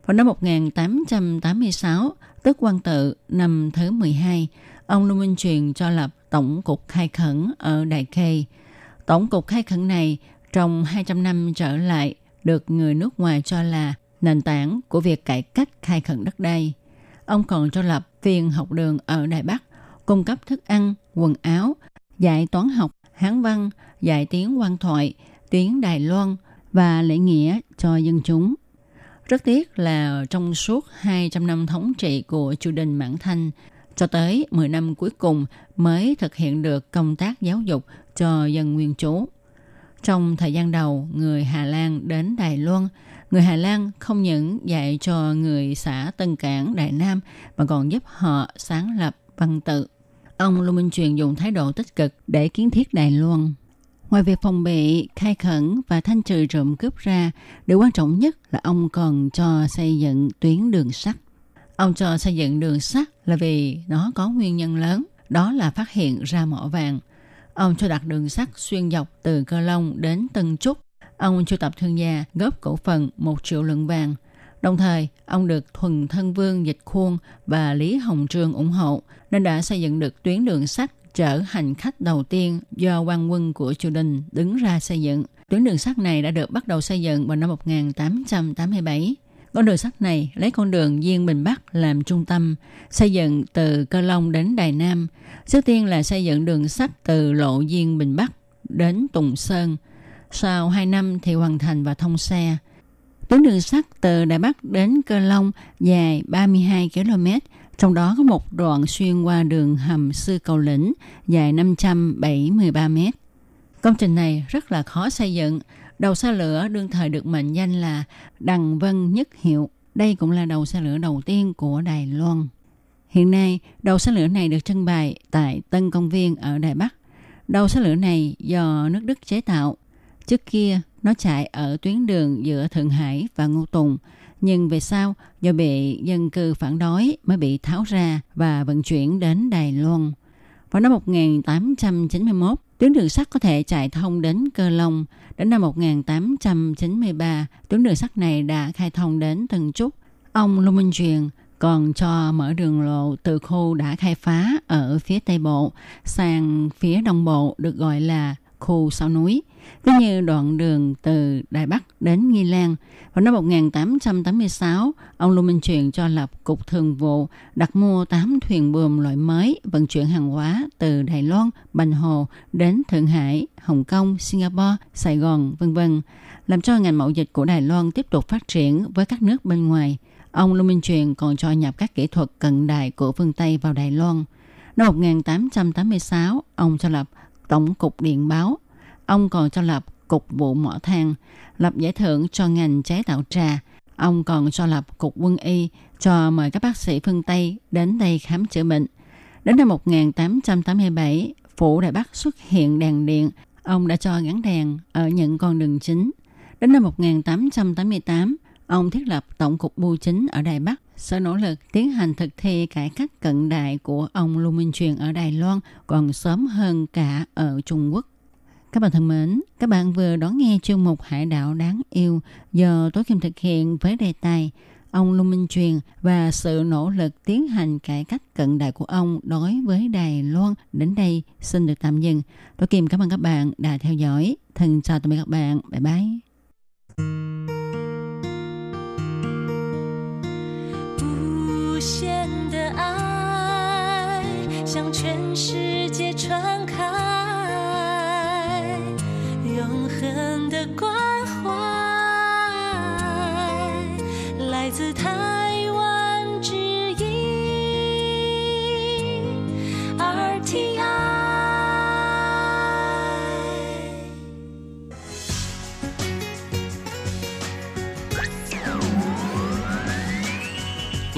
Vào năm 1886, tức quan tự năm thứ 12, ông Lưu Minh Truyền cho lập Tổng cục khai khẩn ở Đại Khê. Tổng cục khai khẩn này trong 200 năm trở lại được người nước ngoài cho là nền tảng của việc cải cách khai khẩn đất đai. Ông còn cho lập viên học đường ở Đài Bắc, cung cấp thức ăn, quần áo, dạy toán học, hán văn, dạy tiếng quan thoại, tiếng Đài Loan và lễ nghĩa cho dân chúng. Rất tiếc là trong suốt 200 năm thống trị của triều đình Mãn Thanh, cho tới 10 năm cuối cùng mới thực hiện được công tác giáo dục cho dân nguyên trú. Trong thời gian đầu, người Hà Lan đến Đài Loan, người Hà Lan không những dạy cho người xã Tân Cảng, Đại Nam mà còn giúp họ sáng lập văn tự. Ông Lưu Minh Truyền dùng thái độ tích cực để kiến thiết Đài Loan. Ngoài việc phòng bị, khai khẩn và thanh trừ trộm cướp ra, điều quan trọng nhất là ông còn cho xây dựng tuyến đường sắt. Ông cho xây dựng đường sắt là vì nó có nguyên nhân lớn, đó là phát hiện ra mỏ vàng. Ông cho đặt đường sắt xuyên dọc từ Cơ Long đến Tân Trúc. Ông cho tập thương gia góp cổ phần một triệu lượng vàng. Đồng thời, ông được Thuần Thân Vương Dịch Khuôn và Lý Hồng Trương ủng hộ, nên đã xây dựng được tuyến đường sắt chở hành khách đầu tiên do quan quân của triều đình đứng ra xây dựng. Tuyến đường sắt này đã được bắt đầu xây dựng vào năm 1887. Con đường sắt này lấy con đường Diên Bình Bắc làm trung tâm, xây dựng từ Cơ Long đến Đài Nam. Trước tiên là xây dựng đường sắt từ lộ Diên Bình Bắc đến Tùng Sơn. Sau 2 năm thì hoàn thành và thông xe. Tuyến đường sắt từ Đài Bắc đến Cơ Long dài 32 km, trong đó có một đoạn xuyên qua đường hầm Sư Cầu Lĩnh dài 573 m. Công trình này rất là khó xây dựng, Đầu xe lửa đương thời được mệnh danh là Đằng Vân Nhất Hiệu. Đây cũng là đầu xe lửa đầu tiên của Đài Loan. Hiện nay, đầu xe lửa này được trưng bày tại Tân Công viên ở Đài Bắc. Đầu xe lửa này do nước Đức chế tạo. Trước kia, nó chạy ở tuyến đường giữa Thượng Hải và Ngô Tùng. Nhưng về sau, do bị dân cư phản đối mới bị tháo ra và vận chuyển đến Đài Loan. Vào năm 1891, tuyến đường sắt có thể chạy thông đến Cơ Long. Đến năm 1893, tuyến đường sắt này đã khai thông đến Tân Trúc. Ông Lưu Minh Truyền còn cho mở đường lộ từ khu đã khai phá ở phía Tây Bộ sang phía Đông Bộ được gọi là khu sau núi. Cũng như đoạn đường từ Đài Bắc đến Nghi Lan. Vào năm 1886, ông Lưu Minh Truyền cho lập Cục Thường vụ đặt mua 8 thuyền buồm loại mới vận chuyển hàng hóa từ Đài Loan, Bành Hồ đến Thượng Hải, Hồng Kông, Singapore, Sài Gòn, vân vân làm cho ngành mậu dịch của Đài Loan tiếp tục phát triển với các nước bên ngoài. Ông Lưu Minh Truyền còn cho nhập các kỹ thuật cận đại của phương Tây vào Đài Loan. Năm 1886, ông cho lập Tổng cục Điện báo Ông còn cho lập Cục vụ mỏ than, lập giải thưởng cho ngành chế tạo trà. Ông còn cho lập Cục quân y cho mời các bác sĩ phương Tây đến đây khám chữa bệnh. Đến năm 1887, Phủ Đại Bắc xuất hiện đèn điện. Ông đã cho gắn đèn ở những con đường chính. Đến năm 1888, ông thiết lập Tổng cục Bưu chính ở Đài Bắc sự nỗ lực tiến hành thực thi cải cách cận đại của ông Lưu Minh Truyền ở Đài Loan còn sớm hơn cả ở Trung Quốc. Các bạn thân mến, các bạn vừa đón nghe chương mục Hải đảo đáng yêu do Tối Kim thực hiện với đề tài ông Lưu Minh Truyền và sự nỗ lực tiến hành cải cách cận đại của ông đối với Đài Loan. Đến đây xin được tạm dừng. Tôi Kim cảm ơn các bạn đã theo dõi. Thân chào tạm biệt các bạn. Bye bye. 限的爱向全世界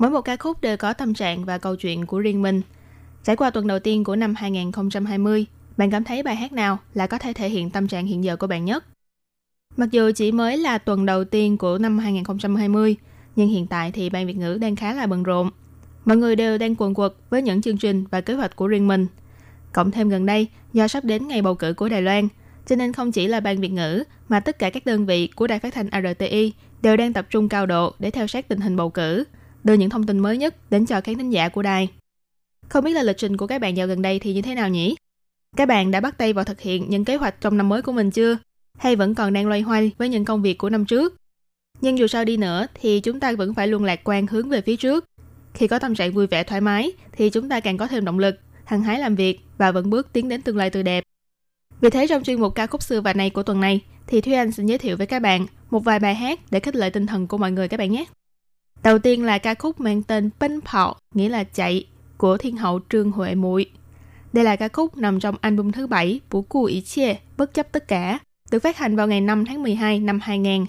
Mỗi một ca khúc đều có tâm trạng và câu chuyện của riêng mình. Trải qua tuần đầu tiên của năm 2020, bạn cảm thấy bài hát nào là có thể thể hiện tâm trạng hiện giờ của bạn nhất? Mặc dù chỉ mới là tuần đầu tiên của năm 2020, nhưng hiện tại thì Ban Việt ngữ đang khá là bận rộn. Mọi người đều đang quần quật với những chương trình và kế hoạch của riêng mình. Cộng thêm gần đây, do sắp đến ngày bầu cử của Đài Loan, cho nên không chỉ là Ban Việt ngữ mà tất cả các đơn vị của Đài phát thanh RTI đều đang tập trung cao độ để theo sát tình hình bầu cử, đưa những thông tin mới nhất đến cho khán thính giả của đài. Không biết là lịch trình của các bạn dạo gần đây thì như thế nào nhỉ? Các bạn đã bắt tay vào thực hiện những kế hoạch trong năm mới của mình chưa? Hay vẫn còn đang loay hoay với những công việc của năm trước? Nhưng dù sao đi nữa thì chúng ta vẫn phải luôn lạc quan hướng về phía trước. Khi có tâm trạng vui vẻ thoải mái thì chúng ta càng có thêm động lực, hăng hái làm việc và vẫn bước tiến đến tương lai tươi đẹp. Vì thế trong chuyên mục ca khúc xưa và nay của tuần này thì Thúy Anh xin giới thiệu với các bạn một vài bài hát để khích lệ tinh thần của mọi người các bạn nhé. Đầu tiên là ca khúc mang tên Binh Phọ, nghĩa là chạy, của thiên hậu Trương Huệ Muội. Đây là ca khúc nằm trong album thứ 7 Bú Cù Ý Chia, Bất chấp tất cả, được phát hành vào ngày 5 tháng 12 năm 2000.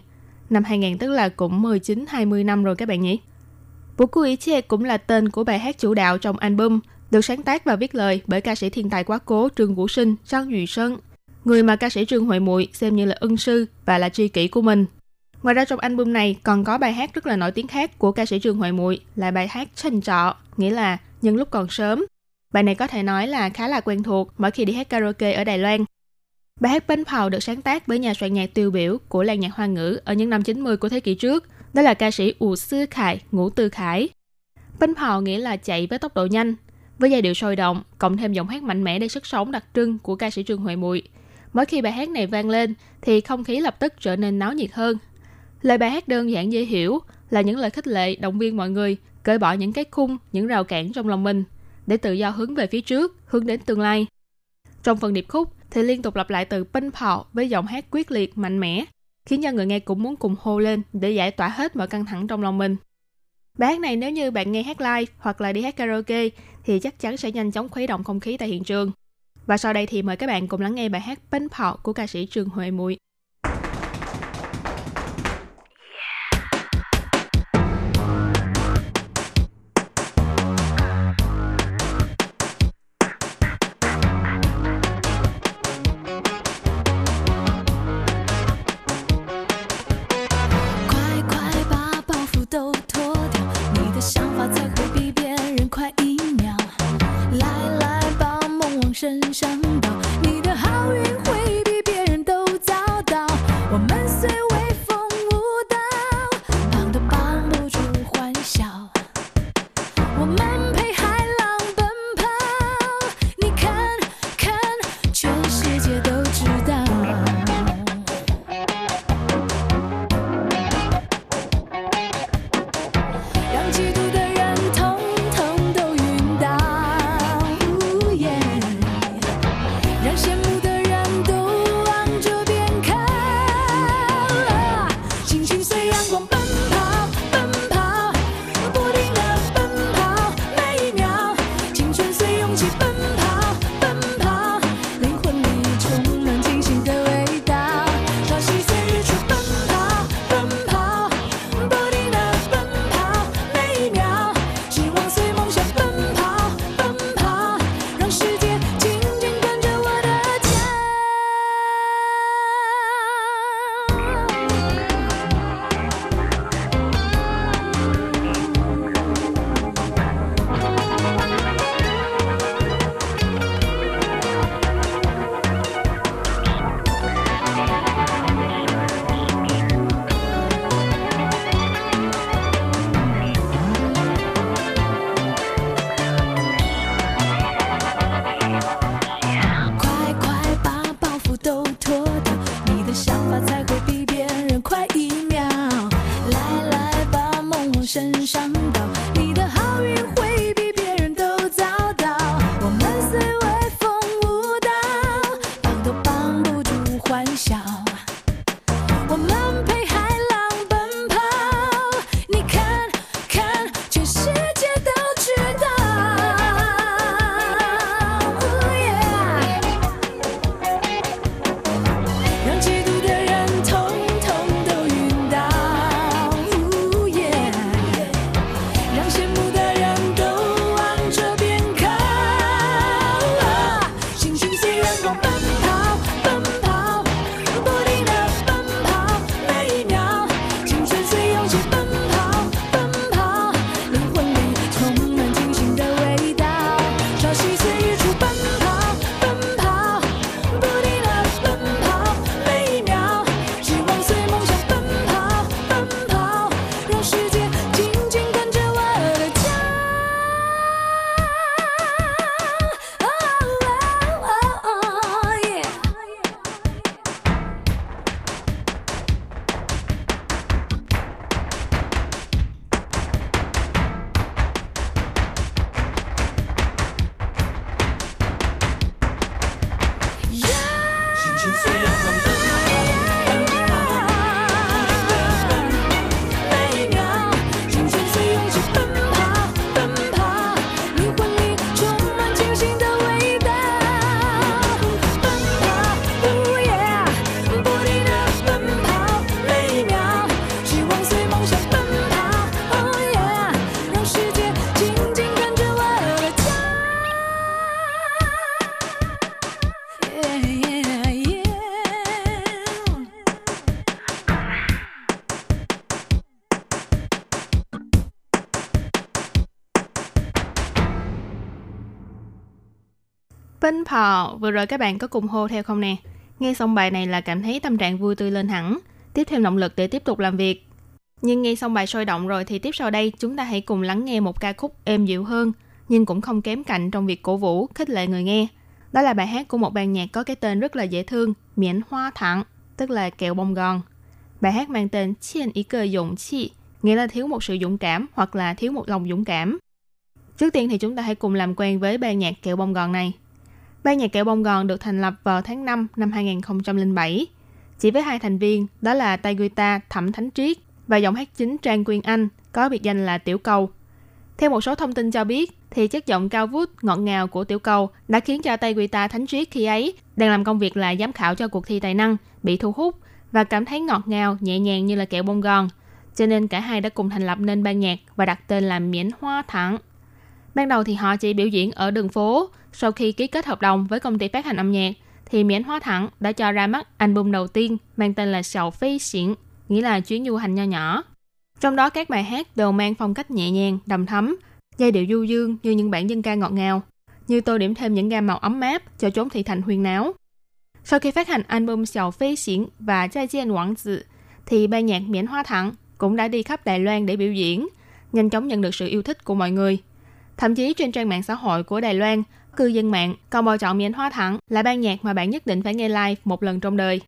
Năm 2000 tức là cũng 19-20 năm rồi các bạn nhỉ? Bú Cù Ý Chê cũng là tên của bài hát chủ đạo trong album, được sáng tác và viết lời bởi ca sĩ thiên tài quá cố Trương Vũ Sinh, Trang Duy Sơn, người mà ca sĩ Trương Huệ Muội xem như là ân sư và là tri kỷ của mình. Ngoài ra trong album này còn có bài hát rất là nổi tiếng khác của ca sĩ Trương Huệ Muội là bài hát Tranh Trọ, nghĩa là Nhân lúc còn sớm. Bài này có thể nói là khá là quen thuộc mỗi khi đi hát karaoke ở Đài Loan. Bài hát Bánh Phào được sáng tác bởi nhà soạn nhạc tiêu biểu của làng nhạc hoa ngữ ở những năm 90 của thế kỷ trước, đó là ca sĩ Ủ Sư Khải, Ngũ Tư Khải. Bánh Phào nghĩa là chạy với tốc độ nhanh, với giai điệu sôi động, cộng thêm giọng hát mạnh mẽ đầy sức sống đặc trưng của ca sĩ Trương Huệ Muội. Mỗi khi bài hát này vang lên thì không khí lập tức trở nên náo nhiệt hơn. Lời bài hát đơn giản dễ hiểu là những lời khích lệ động viên mọi người cởi bỏ những cái khung, những rào cản trong lòng mình để tự do hướng về phía trước, hướng đến tương lai. Trong phần điệp khúc thì liên tục lặp lại từ binh phò với giọng hát quyết liệt, mạnh mẽ, khiến cho người nghe cũng muốn cùng hô lên để giải tỏa hết mọi căng thẳng trong lòng mình. Bài hát này nếu như bạn nghe hát live hoặc là đi hát karaoke thì chắc chắn sẽ nhanh chóng khuấy động không khí tại hiện trường. Và sau đây thì mời các bạn cùng lắng nghe bài hát Bánh Phọ của ca sĩ Trương Huệ Muội. Vừa rồi các bạn có cùng hô theo không nè? Nghe xong bài này là cảm thấy tâm trạng vui tươi lên hẳn, tiếp thêm động lực để tiếp tục làm việc. Nhưng nghe xong bài sôi động rồi thì tiếp sau đây chúng ta hãy cùng lắng nghe một ca khúc êm dịu hơn, nhưng cũng không kém cạnh trong việc cổ vũ, khích lệ người nghe. Đó là bài hát của một ban nhạc có cái tên rất là dễ thương, Miễn Hoa Thẳng, tức là kẹo bông gòn. Bài hát mang tên Chiên ý cơ dụng chi, nghĩa là thiếu một sự dũng cảm hoặc là thiếu một lòng dũng cảm. Trước tiên thì chúng ta hãy cùng làm quen với ban nhạc kẹo bông gòn này. Ban nhạc kẹo bông gòn được thành lập vào tháng 5 năm 2007, chỉ với hai thành viên đó là tay guitar Thẩm Thánh Triết và giọng hát chính Trang Quyên Anh có biệt danh là Tiểu Cầu. Theo một số thông tin cho biết, thì chất giọng cao vút, ngọt ngào của Tiểu Cầu đã khiến cho tay guitar Thánh Triết khi ấy đang làm công việc là giám khảo cho cuộc thi tài năng bị thu hút và cảm thấy ngọt ngào, nhẹ nhàng như là kẹo bông gòn. Cho nên cả hai đã cùng thành lập nên ban nhạc và đặt tên là Miễn Hoa Thẳng. Ban đầu thì họ chỉ biểu diễn ở đường phố, sau khi ký kết hợp đồng với công ty phát hành âm nhạc, thì Miễn Hoa Thẳng đã cho ra mắt album đầu tiên mang tên là Sầu Phi Xiển, nghĩa là chuyến du hành nho nhỏ. Trong đó các bài hát đều mang phong cách nhẹ nhàng, đầm thấm, giai điệu du dương như những bản dân ca ngọt ngào, như tô điểm thêm những gam màu ấm áp cho chốn thị thành huyền náo. Sau khi phát hành album Sầu Phi Xiển và Trai Jian Quảng Zi, thì ban nhạc Miễn Hoa Thẳng cũng đã đi khắp Đài Loan để biểu diễn, nhanh chóng nhận được sự yêu thích của mọi người. Thậm chí trên trang mạng xã hội của Đài Loan, cư dân mạng còn bầu chọn miến Hoa Thẳng là ban nhạc mà bạn nhất định phải nghe live một lần trong đời.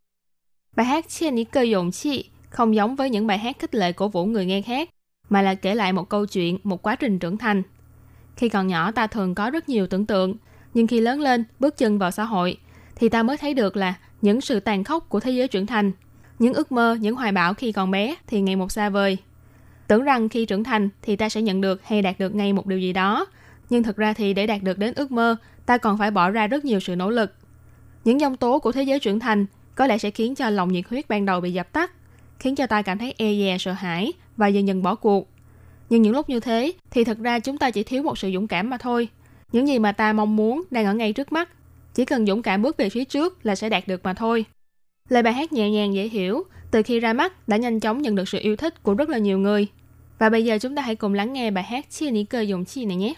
Bài hát trên những Cơ Dụng Chi không giống với những bài hát khích lệ cổ vũ người nghe khác, mà là kể lại một câu chuyện, một quá trình trưởng thành. Khi còn nhỏ ta thường có rất nhiều tưởng tượng, nhưng khi lớn lên, bước chân vào xã hội, thì ta mới thấy được là những sự tàn khốc của thế giới trưởng thành. Những ước mơ, những hoài bão khi còn bé thì ngày một xa vời. Tưởng rằng khi trưởng thành thì ta sẽ nhận được hay đạt được ngay một điều gì đó, nhưng thực ra thì để đạt được đến ước mơ, ta còn phải bỏ ra rất nhiều sự nỗ lực. Những dòng tố của thế giới trưởng thành có lẽ sẽ khiến cho lòng nhiệt huyết ban đầu bị dập tắt, khiến cho ta cảm thấy e dè sợ hãi và dần dần bỏ cuộc. Nhưng những lúc như thế thì thật ra chúng ta chỉ thiếu một sự dũng cảm mà thôi. Những gì mà ta mong muốn đang ở ngay trước mắt. Chỉ cần dũng cảm bước về phía trước là sẽ đạt được mà thôi. Lời bài hát nhẹ nhàng dễ hiểu, từ khi ra mắt đã nhanh chóng nhận được sự yêu thích của rất là nhiều người. Và bây giờ chúng ta hãy cùng lắng nghe bài hát Chia Ní Cơ Dùng Chi này nhé.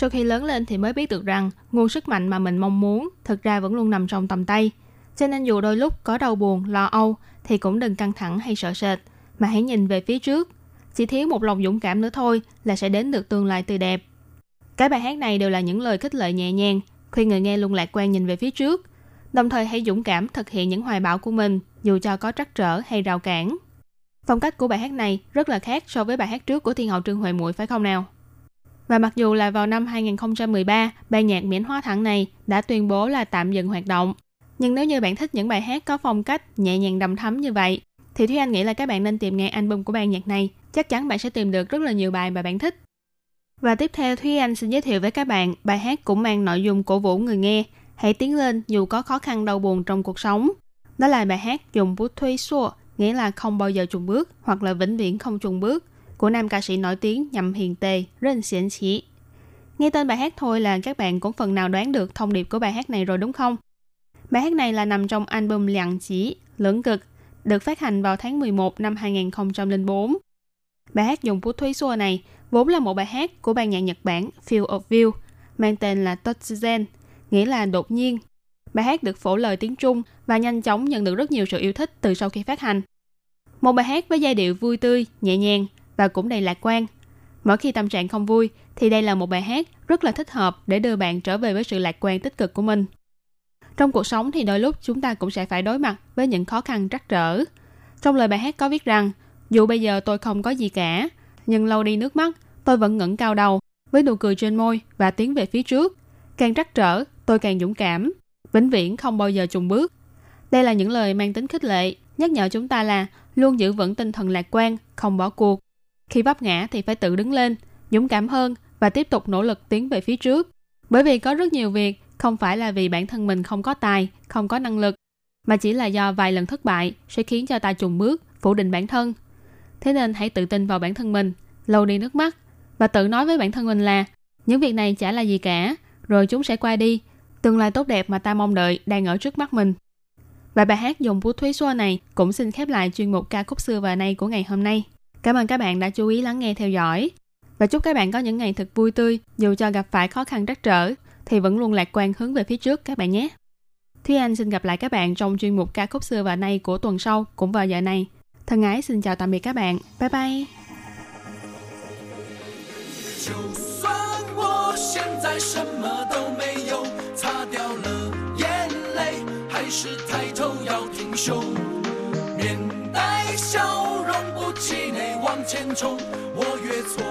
Sau khi lớn lên thì mới biết được rằng nguồn sức mạnh mà mình mong muốn thực ra vẫn luôn nằm trong tầm tay. Cho nên dù đôi lúc có đau buồn, lo âu thì cũng đừng căng thẳng hay sợ sệt, mà hãy nhìn về phía trước. Chỉ thiếu một lòng dũng cảm nữa thôi là sẽ đến được tương lai tươi đẹp. Cái bài hát này đều là những lời khích lệ nhẹ nhàng, khuyên người nghe luôn lạc quan nhìn về phía trước. Đồng thời hãy dũng cảm thực hiện những hoài bão của mình, dù cho có trắc trở hay rào cản. Phong cách của bài hát này rất là khác so với bài hát trước của Thiên hậu Trương Huệ Muội phải không nào? Và mặc dù là vào năm 2013, ban nhạc miễn hóa thẳng này đã tuyên bố là tạm dừng hoạt động. Nhưng nếu như bạn thích những bài hát có phong cách nhẹ nhàng đầm thấm như vậy, thì Thúy Anh nghĩ là các bạn nên tìm nghe album của ban nhạc này. Chắc chắn bạn sẽ tìm được rất là nhiều bài mà bạn thích. Và tiếp theo Thúy Anh xin giới thiệu với các bạn bài hát cũng mang nội dung cổ vũ người nghe. Hãy tiến lên dù có khó khăn đau buồn trong cuộc sống. Đó là bài hát dùng bút thuy xua, nghĩa là không bao giờ trùng bước hoặc là vĩnh viễn không trùng bước của nam ca sĩ nổi tiếng Nhậm Hiền Tề, Ren Xiển Chỉ. Nghe tên bài hát thôi là các bạn cũng phần nào đoán được thông điệp của bài hát này rồi đúng không? Bài hát này là nằm trong album Lặng Chỉ, Lưỡng Cực, được phát hành vào tháng 11 năm 2004. Bài hát dùng bút thuế xua này vốn là một bài hát của ban nhạc Nhật Bản Feel of View, mang tên là Totsuzen, nghĩa là đột nhiên. Bài hát được phổ lời tiếng Trung và nhanh chóng nhận được rất nhiều sự yêu thích từ sau khi phát hành. Một bài hát với giai điệu vui tươi, nhẹ nhàng và cũng đầy lạc quan. Mỗi khi tâm trạng không vui thì đây là một bài hát rất là thích hợp để đưa bạn trở về với sự lạc quan tích cực của mình. Trong cuộc sống thì đôi lúc chúng ta cũng sẽ phải đối mặt với những khó khăn trắc trở. Trong lời bài hát có viết rằng, dù bây giờ tôi không có gì cả, nhưng lâu đi nước mắt, tôi vẫn ngẩng cao đầu với nụ cười trên môi và tiến về phía trước. Càng trắc trở, tôi càng dũng cảm, vĩnh viễn không bao giờ chùn bước. Đây là những lời mang tính khích lệ, nhắc nhở chúng ta là luôn giữ vững tinh thần lạc quan, không bỏ cuộc. Khi vấp ngã thì phải tự đứng lên, dũng cảm hơn và tiếp tục nỗ lực tiến về phía trước. Bởi vì có rất nhiều việc không phải là vì bản thân mình không có tài, không có năng lực, mà chỉ là do vài lần thất bại sẽ khiến cho ta trùng bước, phủ định bản thân. Thế nên hãy tự tin vào bản thân mình, lâu đi nước mắt và tự nói với bản thân mình là những việc này chả là gì cả, rồi chúng sẽ qua đi. Tương lai tốt đẹp mà ta mong đợi đang ở trước mắt mình. Và bài hát dùng bút thúy xua này cũng xin khép lại chuyên mục ca khúc xưa và nay của ngày hôm nay. Cảm ơn các bạn đã chú ý lắng nghe theo dõi. Và chúc các bạn có những ngày thật vui tươi, dù cho gặp phải khó khăn trắc trở, thì vẫn luôn lạc quan hướng về phía trước các bạn nhé. Thúy Anh xin gặp lại các bạn trong chuyên mục ca khúc xưa và nay của tuần sau cũng vào giờ này. Thân ái xin chào tạm biệt các bạn. Bye bye. 就算我现在什么都没有，擦掉了眼泪，还是抬头要挺胸， 往前冲。我越挫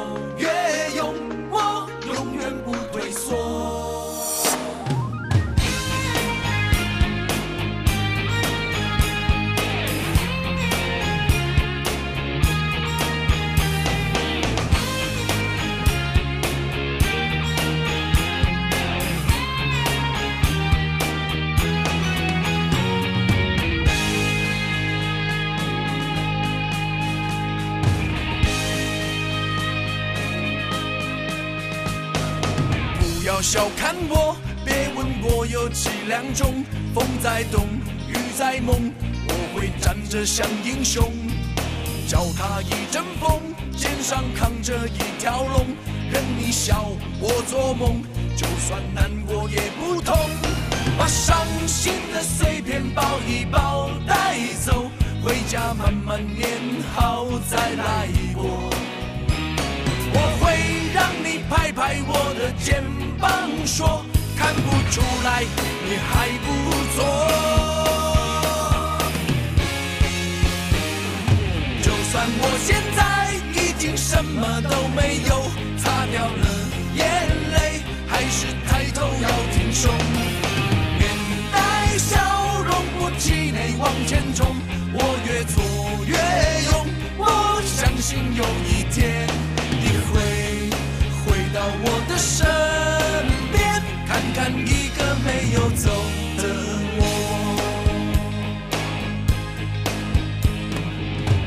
有几两重。风在动，雨在梦，我会站着像英雄。脚踏一阵风，肩上扛着一条龙，任你笑我做梦，就算难过也不痛。把伤心的碎片抱一抱带走，回家慢慢念好再来过。我会让你拍拍我的肩膀，说看不出来你还不错。就算我现在已经什么都没有，擦掉了眼泪，还是抬头要挺胸，面带笑容，不气馁往前冲。我越挫越勇，我相信有一天。你会回到我的身，看一个没有走的我。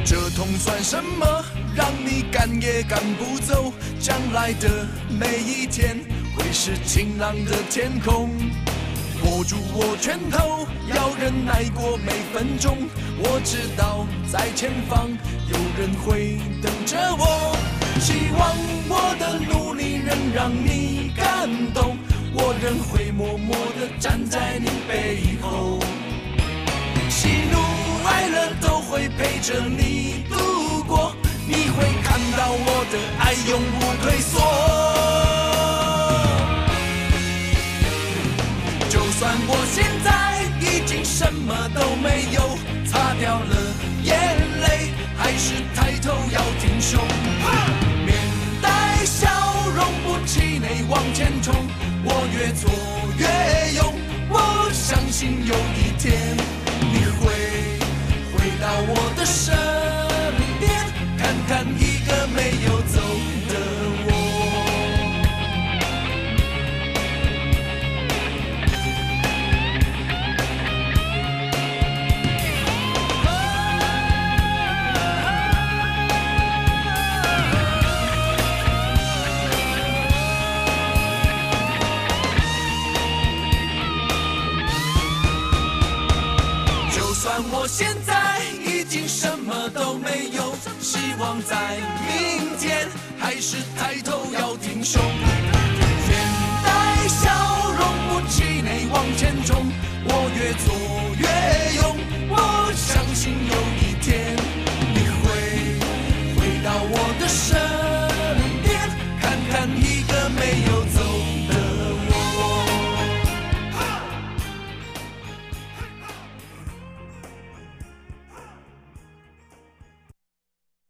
这痛算什么？让你赶也赶不走。将来的每一天，会是晴朗的天空。握住我拳头，要忍耐过每分钟。我知道在前方有人会等着我。希望我的努力能让你感动，我仍会默默地站在你背后，喜怒哀乐都会陪着你度过，你会看到我的爱永不退缩。就算我现在已经什么都没有，擦掉了眼泪，还是抬头要挺胸。不气馁往前冲，我越挫越勇。我相信有一天你会回到我的身边，看看我现在已经什么都没有，希望在明天还是抬头要挺胸。